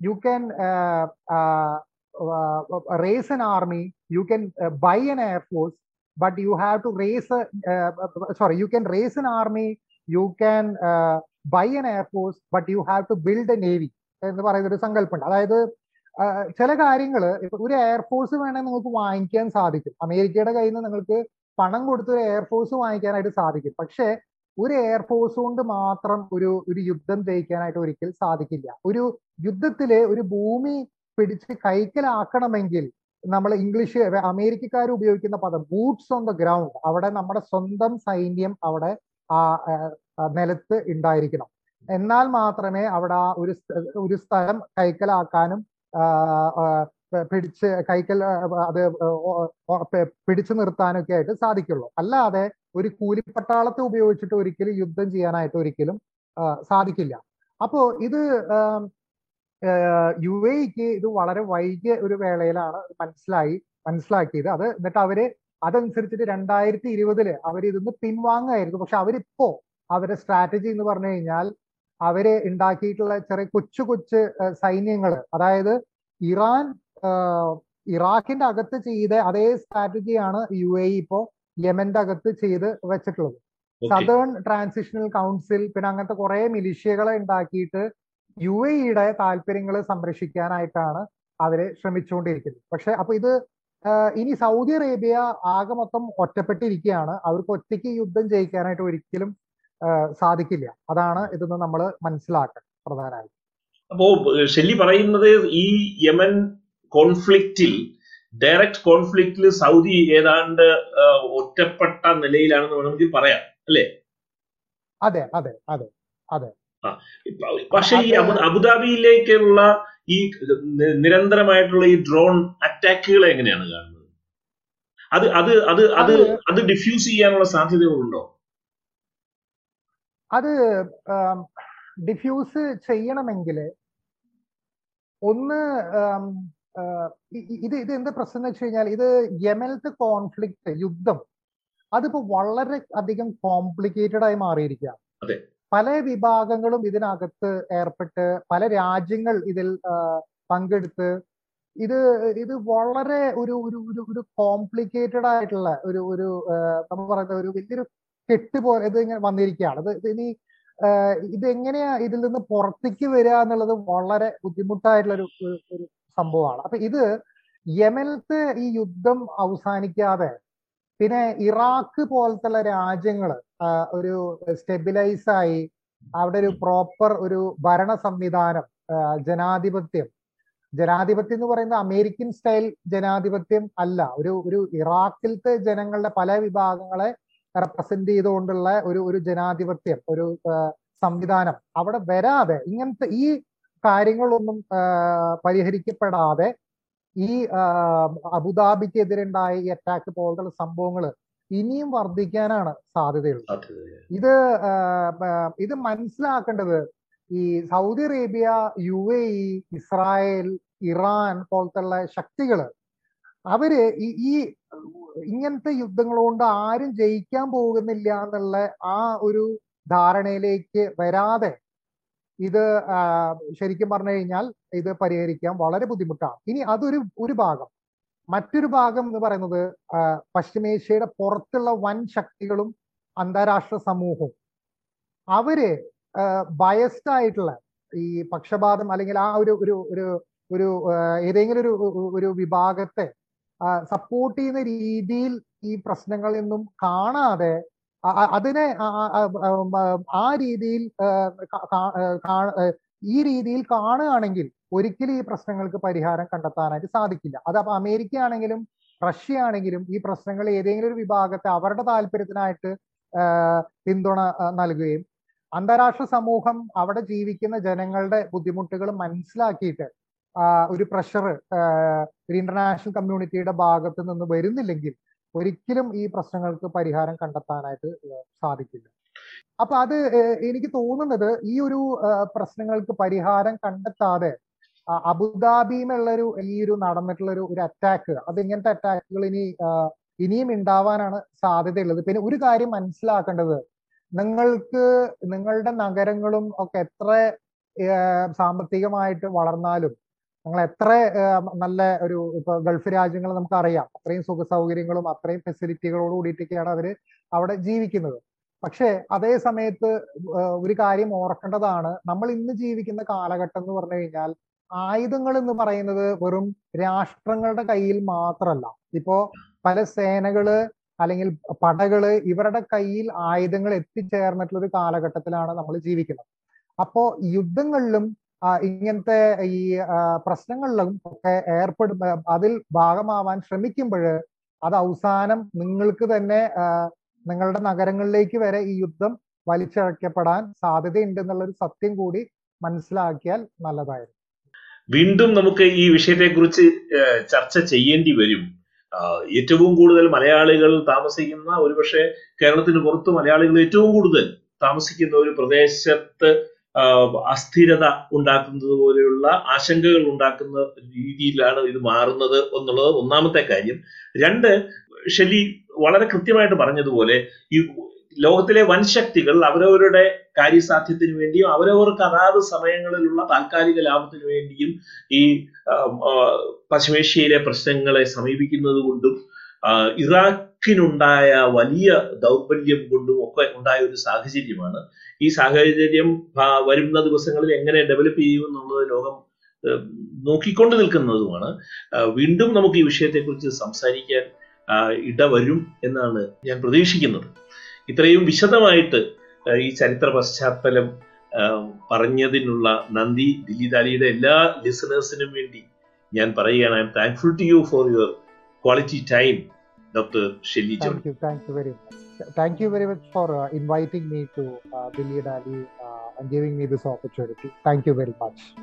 you can raise an army you can buy an air force but you have to raise sorry you can raise an army you can buy an air force but you have to build a navy എന്ന് പറയുന്ന ഒരു സങ്കല്പമുണ്ട്. അതായത് ചില കാര്യങ്ങൾ ഒരു എയർഫോഴ്സ് വേണമെങ്കിൽ നിങ്ങൾക്ക് വാങ്ങിക്കാൻ സാധിക്കും. അമേരിക്കയുടെ കയ്യിൽ നിന്ന് നിങ്ങൾക്ക് പണം കൊടുത്ത് ഒരു എയർഫോഴ്സ് വാങ്ങിക്കാനായിട്ട് സാധിക്കും. പക്ഷേ ഒരു എയർഫോഴ്സ് കൊണ്ട് മാത്രം ഒരു ഒരു യുദ്ധം ജയിക്കാനായിട്ട് ഒരിക്കൽ സാധിക്കില്ല. ഒരു യുദ്ധത്തിൽ ഒരു ഭൂമി പിടിച്ച് കൈക്കലാക്കണമെങ്കിൽ നമ്മൾ ഇംഗ്ലീഷ് അമേരിക്കക്കാർ ഉപയോഗിക്കുന്ന പദം ബൂട്ട്സ് ഓൺ ദ ഗ്രൗണ്ട് അവിടെ നമ്മുടെ സ്വന്തം സൈന്യം അവിടെ ആ നിലത്ത് ഉണ്ടായിരിക്കണം. എന്നാൽ മാത്രമേ അവിടെ ഒരു ഒരു സ്ഥലം കൈക്കലാക്കാനും പിടിച്ച് കൈക്കൽ അത് പിടിച്ചു നിർത്താനൊക്കെ ആയിട്ട് സാധിക്കുള്ളൂ. അല്ലാതെ ഒരു കൂലിപ്പട്ടാളത്തെ ഉപയോഗിച്ചിട്ട് ഒരിക്കലും യുദ്ധം ചെയ്യാനായിട്ട് ഒരിക്കലും സാധിക്കില്ല. അപ്പോ ഇത് യു എക്ക് ഇത് വളരെ വൈകിയ ഒരു വേളയിലാണ് മനസ്സിലായി മനസ്സിലാക്കിയത്. അത് എന്നിട്ട് അവർ അതനുസരിച്ചിട്ട് രണ്ടായിരത്തി ഇരുപതിൽ അവർ ഇതിന്ന് പിൻവാങ്ങായിരുന്നു. പക്ഷെ അവരിപ്പോ അവരുടെ സ്ട്രാറ്റജി എന്ന് പറഞ്ഞു കഴിഞ്ഞാൽ അവർ ഉണ്ടാക്കിയിട്ടുള്ള ചെറിയ കൊച്ചു കൊച്ചു സൈന്യങ്ങൾ അതായത് ഇറാൻ ഇറാഖിന്റെ അകത്ത് ചെയ്ത അതേ സ്ട്രാറ്റജിയാണ് യു എ ഇപ്പോ യമന്റെ അകത്ത് ചെയ്ത് വെച്ചിട്ടുള്ളത്. സദേൺ ട്രാൻസിഷണൽ കൗൺസിൽ പിന്നെ അങ്ങനത്തെ കുറെ മിലിഷ്യകളെ ഉണ്ടാക്കിയിട്ട് യു എയുടെ താല്പര്യങ്ങൾ സംരക്ഷിക്കാനായിട്ടാണ് അവർ ശ്രമിച്ചുകൊണ്ടിരിക്കുന്നത്. പക്ഷെ അപ്പൊ ഇത് ഇനി സൗദി അറേബ്യ ആകെ മൊത്തം ഒറ്റപ്പെട്ടിരിക്കുകയാണ്. അവർക്ക് ഒറ്റയ്ക്ക് യുദ്ധം ജയിക്കാനായിട്ട് ഒരിക്കലും സാധിക്കില്ല. അതാണ് ഇതെന്ന് നമ്മൾ മനസ്സിലാക്കണം പ്രധാനമായിട്ട്. അപ്പോ ഷെല്ലി പറയുന്നത് ഈ യമൻ കോൺഫ്ലിക്റ്റിൽ ഡയറക്റ്റ് കോൺഫ്ലിക്റ്റിൽ സൗദി ഏതാണ്ട് ഒറ്റപ്പെട്ട നിലയിലാണെന്ന് വേണമെങ്കിൽ പറയാം അല്ലേ? അതെ അതെ അതെ അതെ. പക്ഷേ ഈ അബുദാബിയിലേക്കുള്ള ഈ നിരന്തരമായിട്ടുള്ള ഈ ഡ്രോൺ അറ്റാക്കുകൾ എങ്ങനെയാണ് കാണുന്നത്? അത് അത് അത് അത് അത് ഡിഫ്യൂസ് ചെയ്യാനുള്ള സാധ്യതകളുണ്ടോ? അത് ഡിഫ്യൂസ് ചെയ്യണമെങ്കിൽ ഒന്ന് ഇത് ഇത് എന്ത് പ്രശ്നം എന്ന് വെച്ച് കഴിഞ്ഞാൽ ഇത് യമനത്തെ കോൺഫ്ലിക്ട് യുദ്ധം അതിപ്പോ വളരെ അധികം കോംപ്ലിക്കേറ്റഡ് ആയി മാറിയിരിക്കുകയാണ്. പല വിഭാഗങ്ങളും ഇതിനകത്ത് ഏർപ്പെട്ട് പല രാജ്യങ്ങൾ ഇതിൽ പങ്കെടുത്ത് ഇത് ഇത് വളരെ ഒരു ഒരു ഒരു ഒരു കോംപ്ലിക്കേറ്റഡ് ആയിട്ടുള്ള ഒരു ഒരു നമ്മൾ പറയുന്ന ഒരു വലിയൊരു കെട്ട് പോലെ ഇത് ഇങ്ങനെ വന്നിരിക്കുകയാണ്. ഇത് ഇനി ഇതെങ്ങനെയാ ഇതിൽ നിന്ന് പുറത്തേക്ക് വരിക എന്നുള്ളത് വളരെ ബുദ്ധിമുട്ടായിട്ടുള്ള ഒരു ഒരു സംഭവമാണ്. അപ്പൊ ഇത് യമനത്ത് ഈ യുദ്ധം അവസാനിക്കാതെ പിന്നെ ഇറാഖ് പോലത്തെ രാജ്യങ്ങൾ ഒരു സ്റ്റെബിലൈസ് ആയി അവിടെ ഒരു പ്രോപ്പർ ഒരു ഭരണ സംവിധാനം ജനാധിപത്യം. ജനാധിപത്യം എന്ന് പറയുന്നത് അമേരിക്കൻ സ്റ്റൈൽ ജനാധിപത്യം അല്ല. ഒരു ഒരു ഇറാഖിലത്തെ ജനങ്ങളുടെ പല വിഭാഗങ്ങളെ റെപ്രസെന്റ് ചെയ്തുകൊണ്ടുള്ള ഒരു ഒരു ജനാധിപത്യം ഒരു സംവിധാനം അവിടെ വരാതെ ഇങ്ങനത്തെ ഈ കാര്യങ്ങളൊന്നും പരിഹരിക്കപ്പെടാതെ ഈ അബുദാബിക്കെതിരുണ്ടായ ഈ അറ്റാക്ക് പോലുള്ള സംഭവങ്ങൾ ഇനിയും വർദ്ധിക്കാനാണ് സാധ്യതയുള്ളത്. ഇത് ഇത് മനസ്സിലാക്കേണ്ടത് ഈ Saudi Arabia U A E Israel Iran പോലത്തുള്ള ശക്തികൾ അവർ ഈ ഈ ഇങ്ങനത്തെ യുദ്ധങ്ങൾ കൊണ്ട് ആരും ജയിക്കാൻ പോകുന്നില്ല എന്നുള്ള ആ ഒരു ധാരണയിലേക്ക് വരാതെ ഇത് ശരിക്കും പറഞ്ഞു കഴിഞ്ഞാൽ ഇത് പരിഹരിക്കാൻ വളരെ ബുദ്ധിമുട്ടാണ്. ഇനി അതൊരു ഒരു ഭാഗം. മറ്റൊരു ഭാഗം എന്ന് പറയുന്നത് പശ്ചിമേഷ്യയുടെ പുറത്തുള്ള വൻ ശക്തികളും അന്താരാഷ്ട്ര സമൂഹവും. അവർ ബയസ്ഡ് ആയിട്ടുള്ള ഈ പക്ഷപാതം അല്ലെങ്കിൽ ആ ഒരു ഒരു ഒരു ഒരു ഏതെങ്കിലും ഒരു ഒരു വിഭാഗത്തെ സപ്പോർട്ട് ചെയ്യുന്ന രീതിയിൽ ഈ പ്രശ്നങ്ങളിൽ നിന്നും കാണാതെ അതിനെ ആ രീതിയിൽ ഈ രീതിയിൽ കാണുകയാണെങ്കിൽ ഒരിക്കലും ഈ പ്രശ്നങ്ങൾക്ക് പരിഹാരം കണ്ടെത്താനായിട്ട് സാധിക്കില്ല. അത് അപ്പൊ അമേരിക്ക ആണെങ്കിലും റഷ്യ ആണെങ്കിലും ഈ പ്രശ്നങ്ങൾ ഏതെങ്കിലും ഒരു വിഭാഗത്തെ അവരുടെ താല്പര്യത്തിനായിട്ട് പിന്തുണ നൽകുകയും അന്താരാഷ്ട്ര സമൂഹം അവിടെ ജീവിക്കുന്ന ജനങ്ങളുടെ ബുദ്ധിമുട്ടുകൾ മനസ്സിലാക്കിയിട്ട് ഒരു പ്രഷർ ഒരു ഇന്റർനാഷണൽ കമ്മ്യൂണിറ്റിയുടെ ഭാഗത്ത് നിന്ന് വരുന്നില്ലെങ്കിൽ ഒരിക്കലും ഈ പ്രശ്നങ്ങൾക്ക് പരിഹാരം കണ്ടെത്താനായിട്ട് സാധിക്കില്ല. അപ്പൊ അത് എനിക്ക് തോന്നുന്നത് ഈ ഒരു പ്രശ്നങ്ങൾക്ക് പരിഹാരം കണ്ടെത്താതെ അബുദാബിയിലുള്ളൊരു ഈ ഒരു നടന്നിട്ടുള്ള ഒരു ഒരു അറ്റാക്ക് അത് ഇങ്ങനത്തെ അറ്റാക്കുകൾ ഇനി ഇനിയും ഉണ്ടാവാനാണ് സാധ്യതയുള്ളത്. പിന്നെ ഒരു കാര്യം മനസ്സിലാക്കേണ്ടത് നിങ്ങൾക്ക് നിങ്ങളുടെ നഗരങ്ങളും ഒക്കെ എത്ര സാമ്പത്തികമായിട്ട് വളർന്നാലും നിങ്ങൾ എത്ര നല്ല ഒരു ഇപ്പൊ ഗൾഫ് രാജ്യങ്ങൾ നമുക്കറിയാം അത്രയും സുഖ സൗകര്യങ്ങളും അത്രയും ഫെസിലിറ്റികളോട് കൂടിയിട്ടൊക്കെയാണ് അവർ അവിടെ ജീവിക്കുന്നത്. പക്ഷേ അതേ സമയത്ത് ഒരു കാര്യം ഓർക്കേണ്ടതാണ്. നമ്മൾ ഇന്ന് ജീവിക്കുന്ന കാലഘട്ടം എന്ന് പറഞ്ഞു കഴിഞ്ഞാൽ ആയുധങ്ങൾ എന്ന് പറയുന്നത് വെറും രാഷ്ട്രങ്ങളുടെ കയ്യിൽ മാത്രമല്ല ഇപ്പോ പല സേനകൾ അല്ലെങ്കിൽ പടകൾ ഇവരുടെ കയ്യിൽ ആയുധങ്ങൾ എത്തിച്ചേർന്നിട്ടുള്ള ഒരു കാലഘട്ടത്തിലാണ് നമ്മൾ ജീവിക്കുന്നത്. അപ്പോ യുദ്ധങ്ങളിലും ഇങ്ങനത്തെ ഈ പ്രശ്നങ്ങളിലും ഒക്കെ ഏർപ്പെടും അതിൽ ഭാഗമാവാൻ ശ്രമിക്കുമ്പോൾ അത് അവസാനം നിങ്ങൾക്ക് തന്നെ നിങ്ങളുടെ നഗരങ്ങളിലേക്ക് വരെ ഈ യുദ്ധം വലിച്ചിഴക്കപ്പെടാൻ സാധ്യതയുണ്ട് എന്നുള്ളൊരു സത്യം കൂടി മനസ്സിലാക്കിയാൽ നല്ലതായിരുന്നു. വീണ്ടും നമുക്ക് ഈ വിഷയത്തെക്കുറിച്ച് ചർച്ച ചെയ്യേണ്ടി വരും. ഏറ്റവും കൂടുതൽ മലയാളികൾ താമസിക്കുന്ന ഒരുപക്ഷെ കേരളത്തിന് പുറത്ത് മലയാളികൾ ഏറ്റവും കൂടുതൽ താമസിക്കുന്ന ഒരു പ്രദേശത്ത് അസ്ഥിരത ഉണ്ടാക്കുന്നത് പോലെയുള്ള ആശങ്കകൾ ഉണ്ടാക്കുന്ന രീതിയിലാണ് ഇത് മാറുന്നത് എന്നുള്ളത് ഒന്നാമത്തെ കാര്യം. രണ്ട് ഷെലി വളരെ കൃത്യമായിട്ട് പറഞ്ഞതുപോലെ ഈ ലോകത്തിലെ വൻശക്തികൾ അവരവരുടെ കാര്യസാധ്യത്തിന് വേണ്ടിയും അവരവർക്ക് അതാത് സമയങ്ങളിലുള്ള താൽക്കാലിക ലാഭത്തിന് വേണ്ടിയും ഈ പശ്ചിമേഷ്യയിലെ പ്രശ്നങ്ങളെ സമീപിക്കുന്നത് കൊണ്ടും ഇറാഖിനുണ്ടായ വലിയ ദൗർബല്യം കൊണ്ടും ഒക്കെ ഉണ്ടായ ഒരു സാഹചര്യമാണ്. ഈ സാഹചര്യം വരുന്ന ദിവസങ്ങളിൽ എങ്ങനെ ഡെവലപ്പ് ചെയ്യും എന്നുള്ളത് ലോകം നോക്കിക്കൊണ്ട് നിൽക്കുന്നതുമാണ്. വീണ്ടും നമുക്ക് ഈ വിഷയത്തെക്കുറിച്ച് സംസാരിക്കാൻ ഇടവരും എന്നാണ് ഞാൻ പ്രതീക്ഷിക്കുന്നത്. ഇത്രയും വിശദമായിട്ട് ഈ ചരിത്ര പശ്ചാത്തലം പറഞ്ഞതിനുള്ള നന്ദി. ദില്ലി ദാലിയുടെ എല്ലാ ലിസണേഴ്സിനും വേണ്ടി ഞാൻ പറയുകയാണ്. I am thankful to you for your quality time Dr. Shelly Thank you. Thank you very much. Thank you very much for uh, inviting me to uh, Billiard Alley uh, and giving me this opportunity. Thank you very much.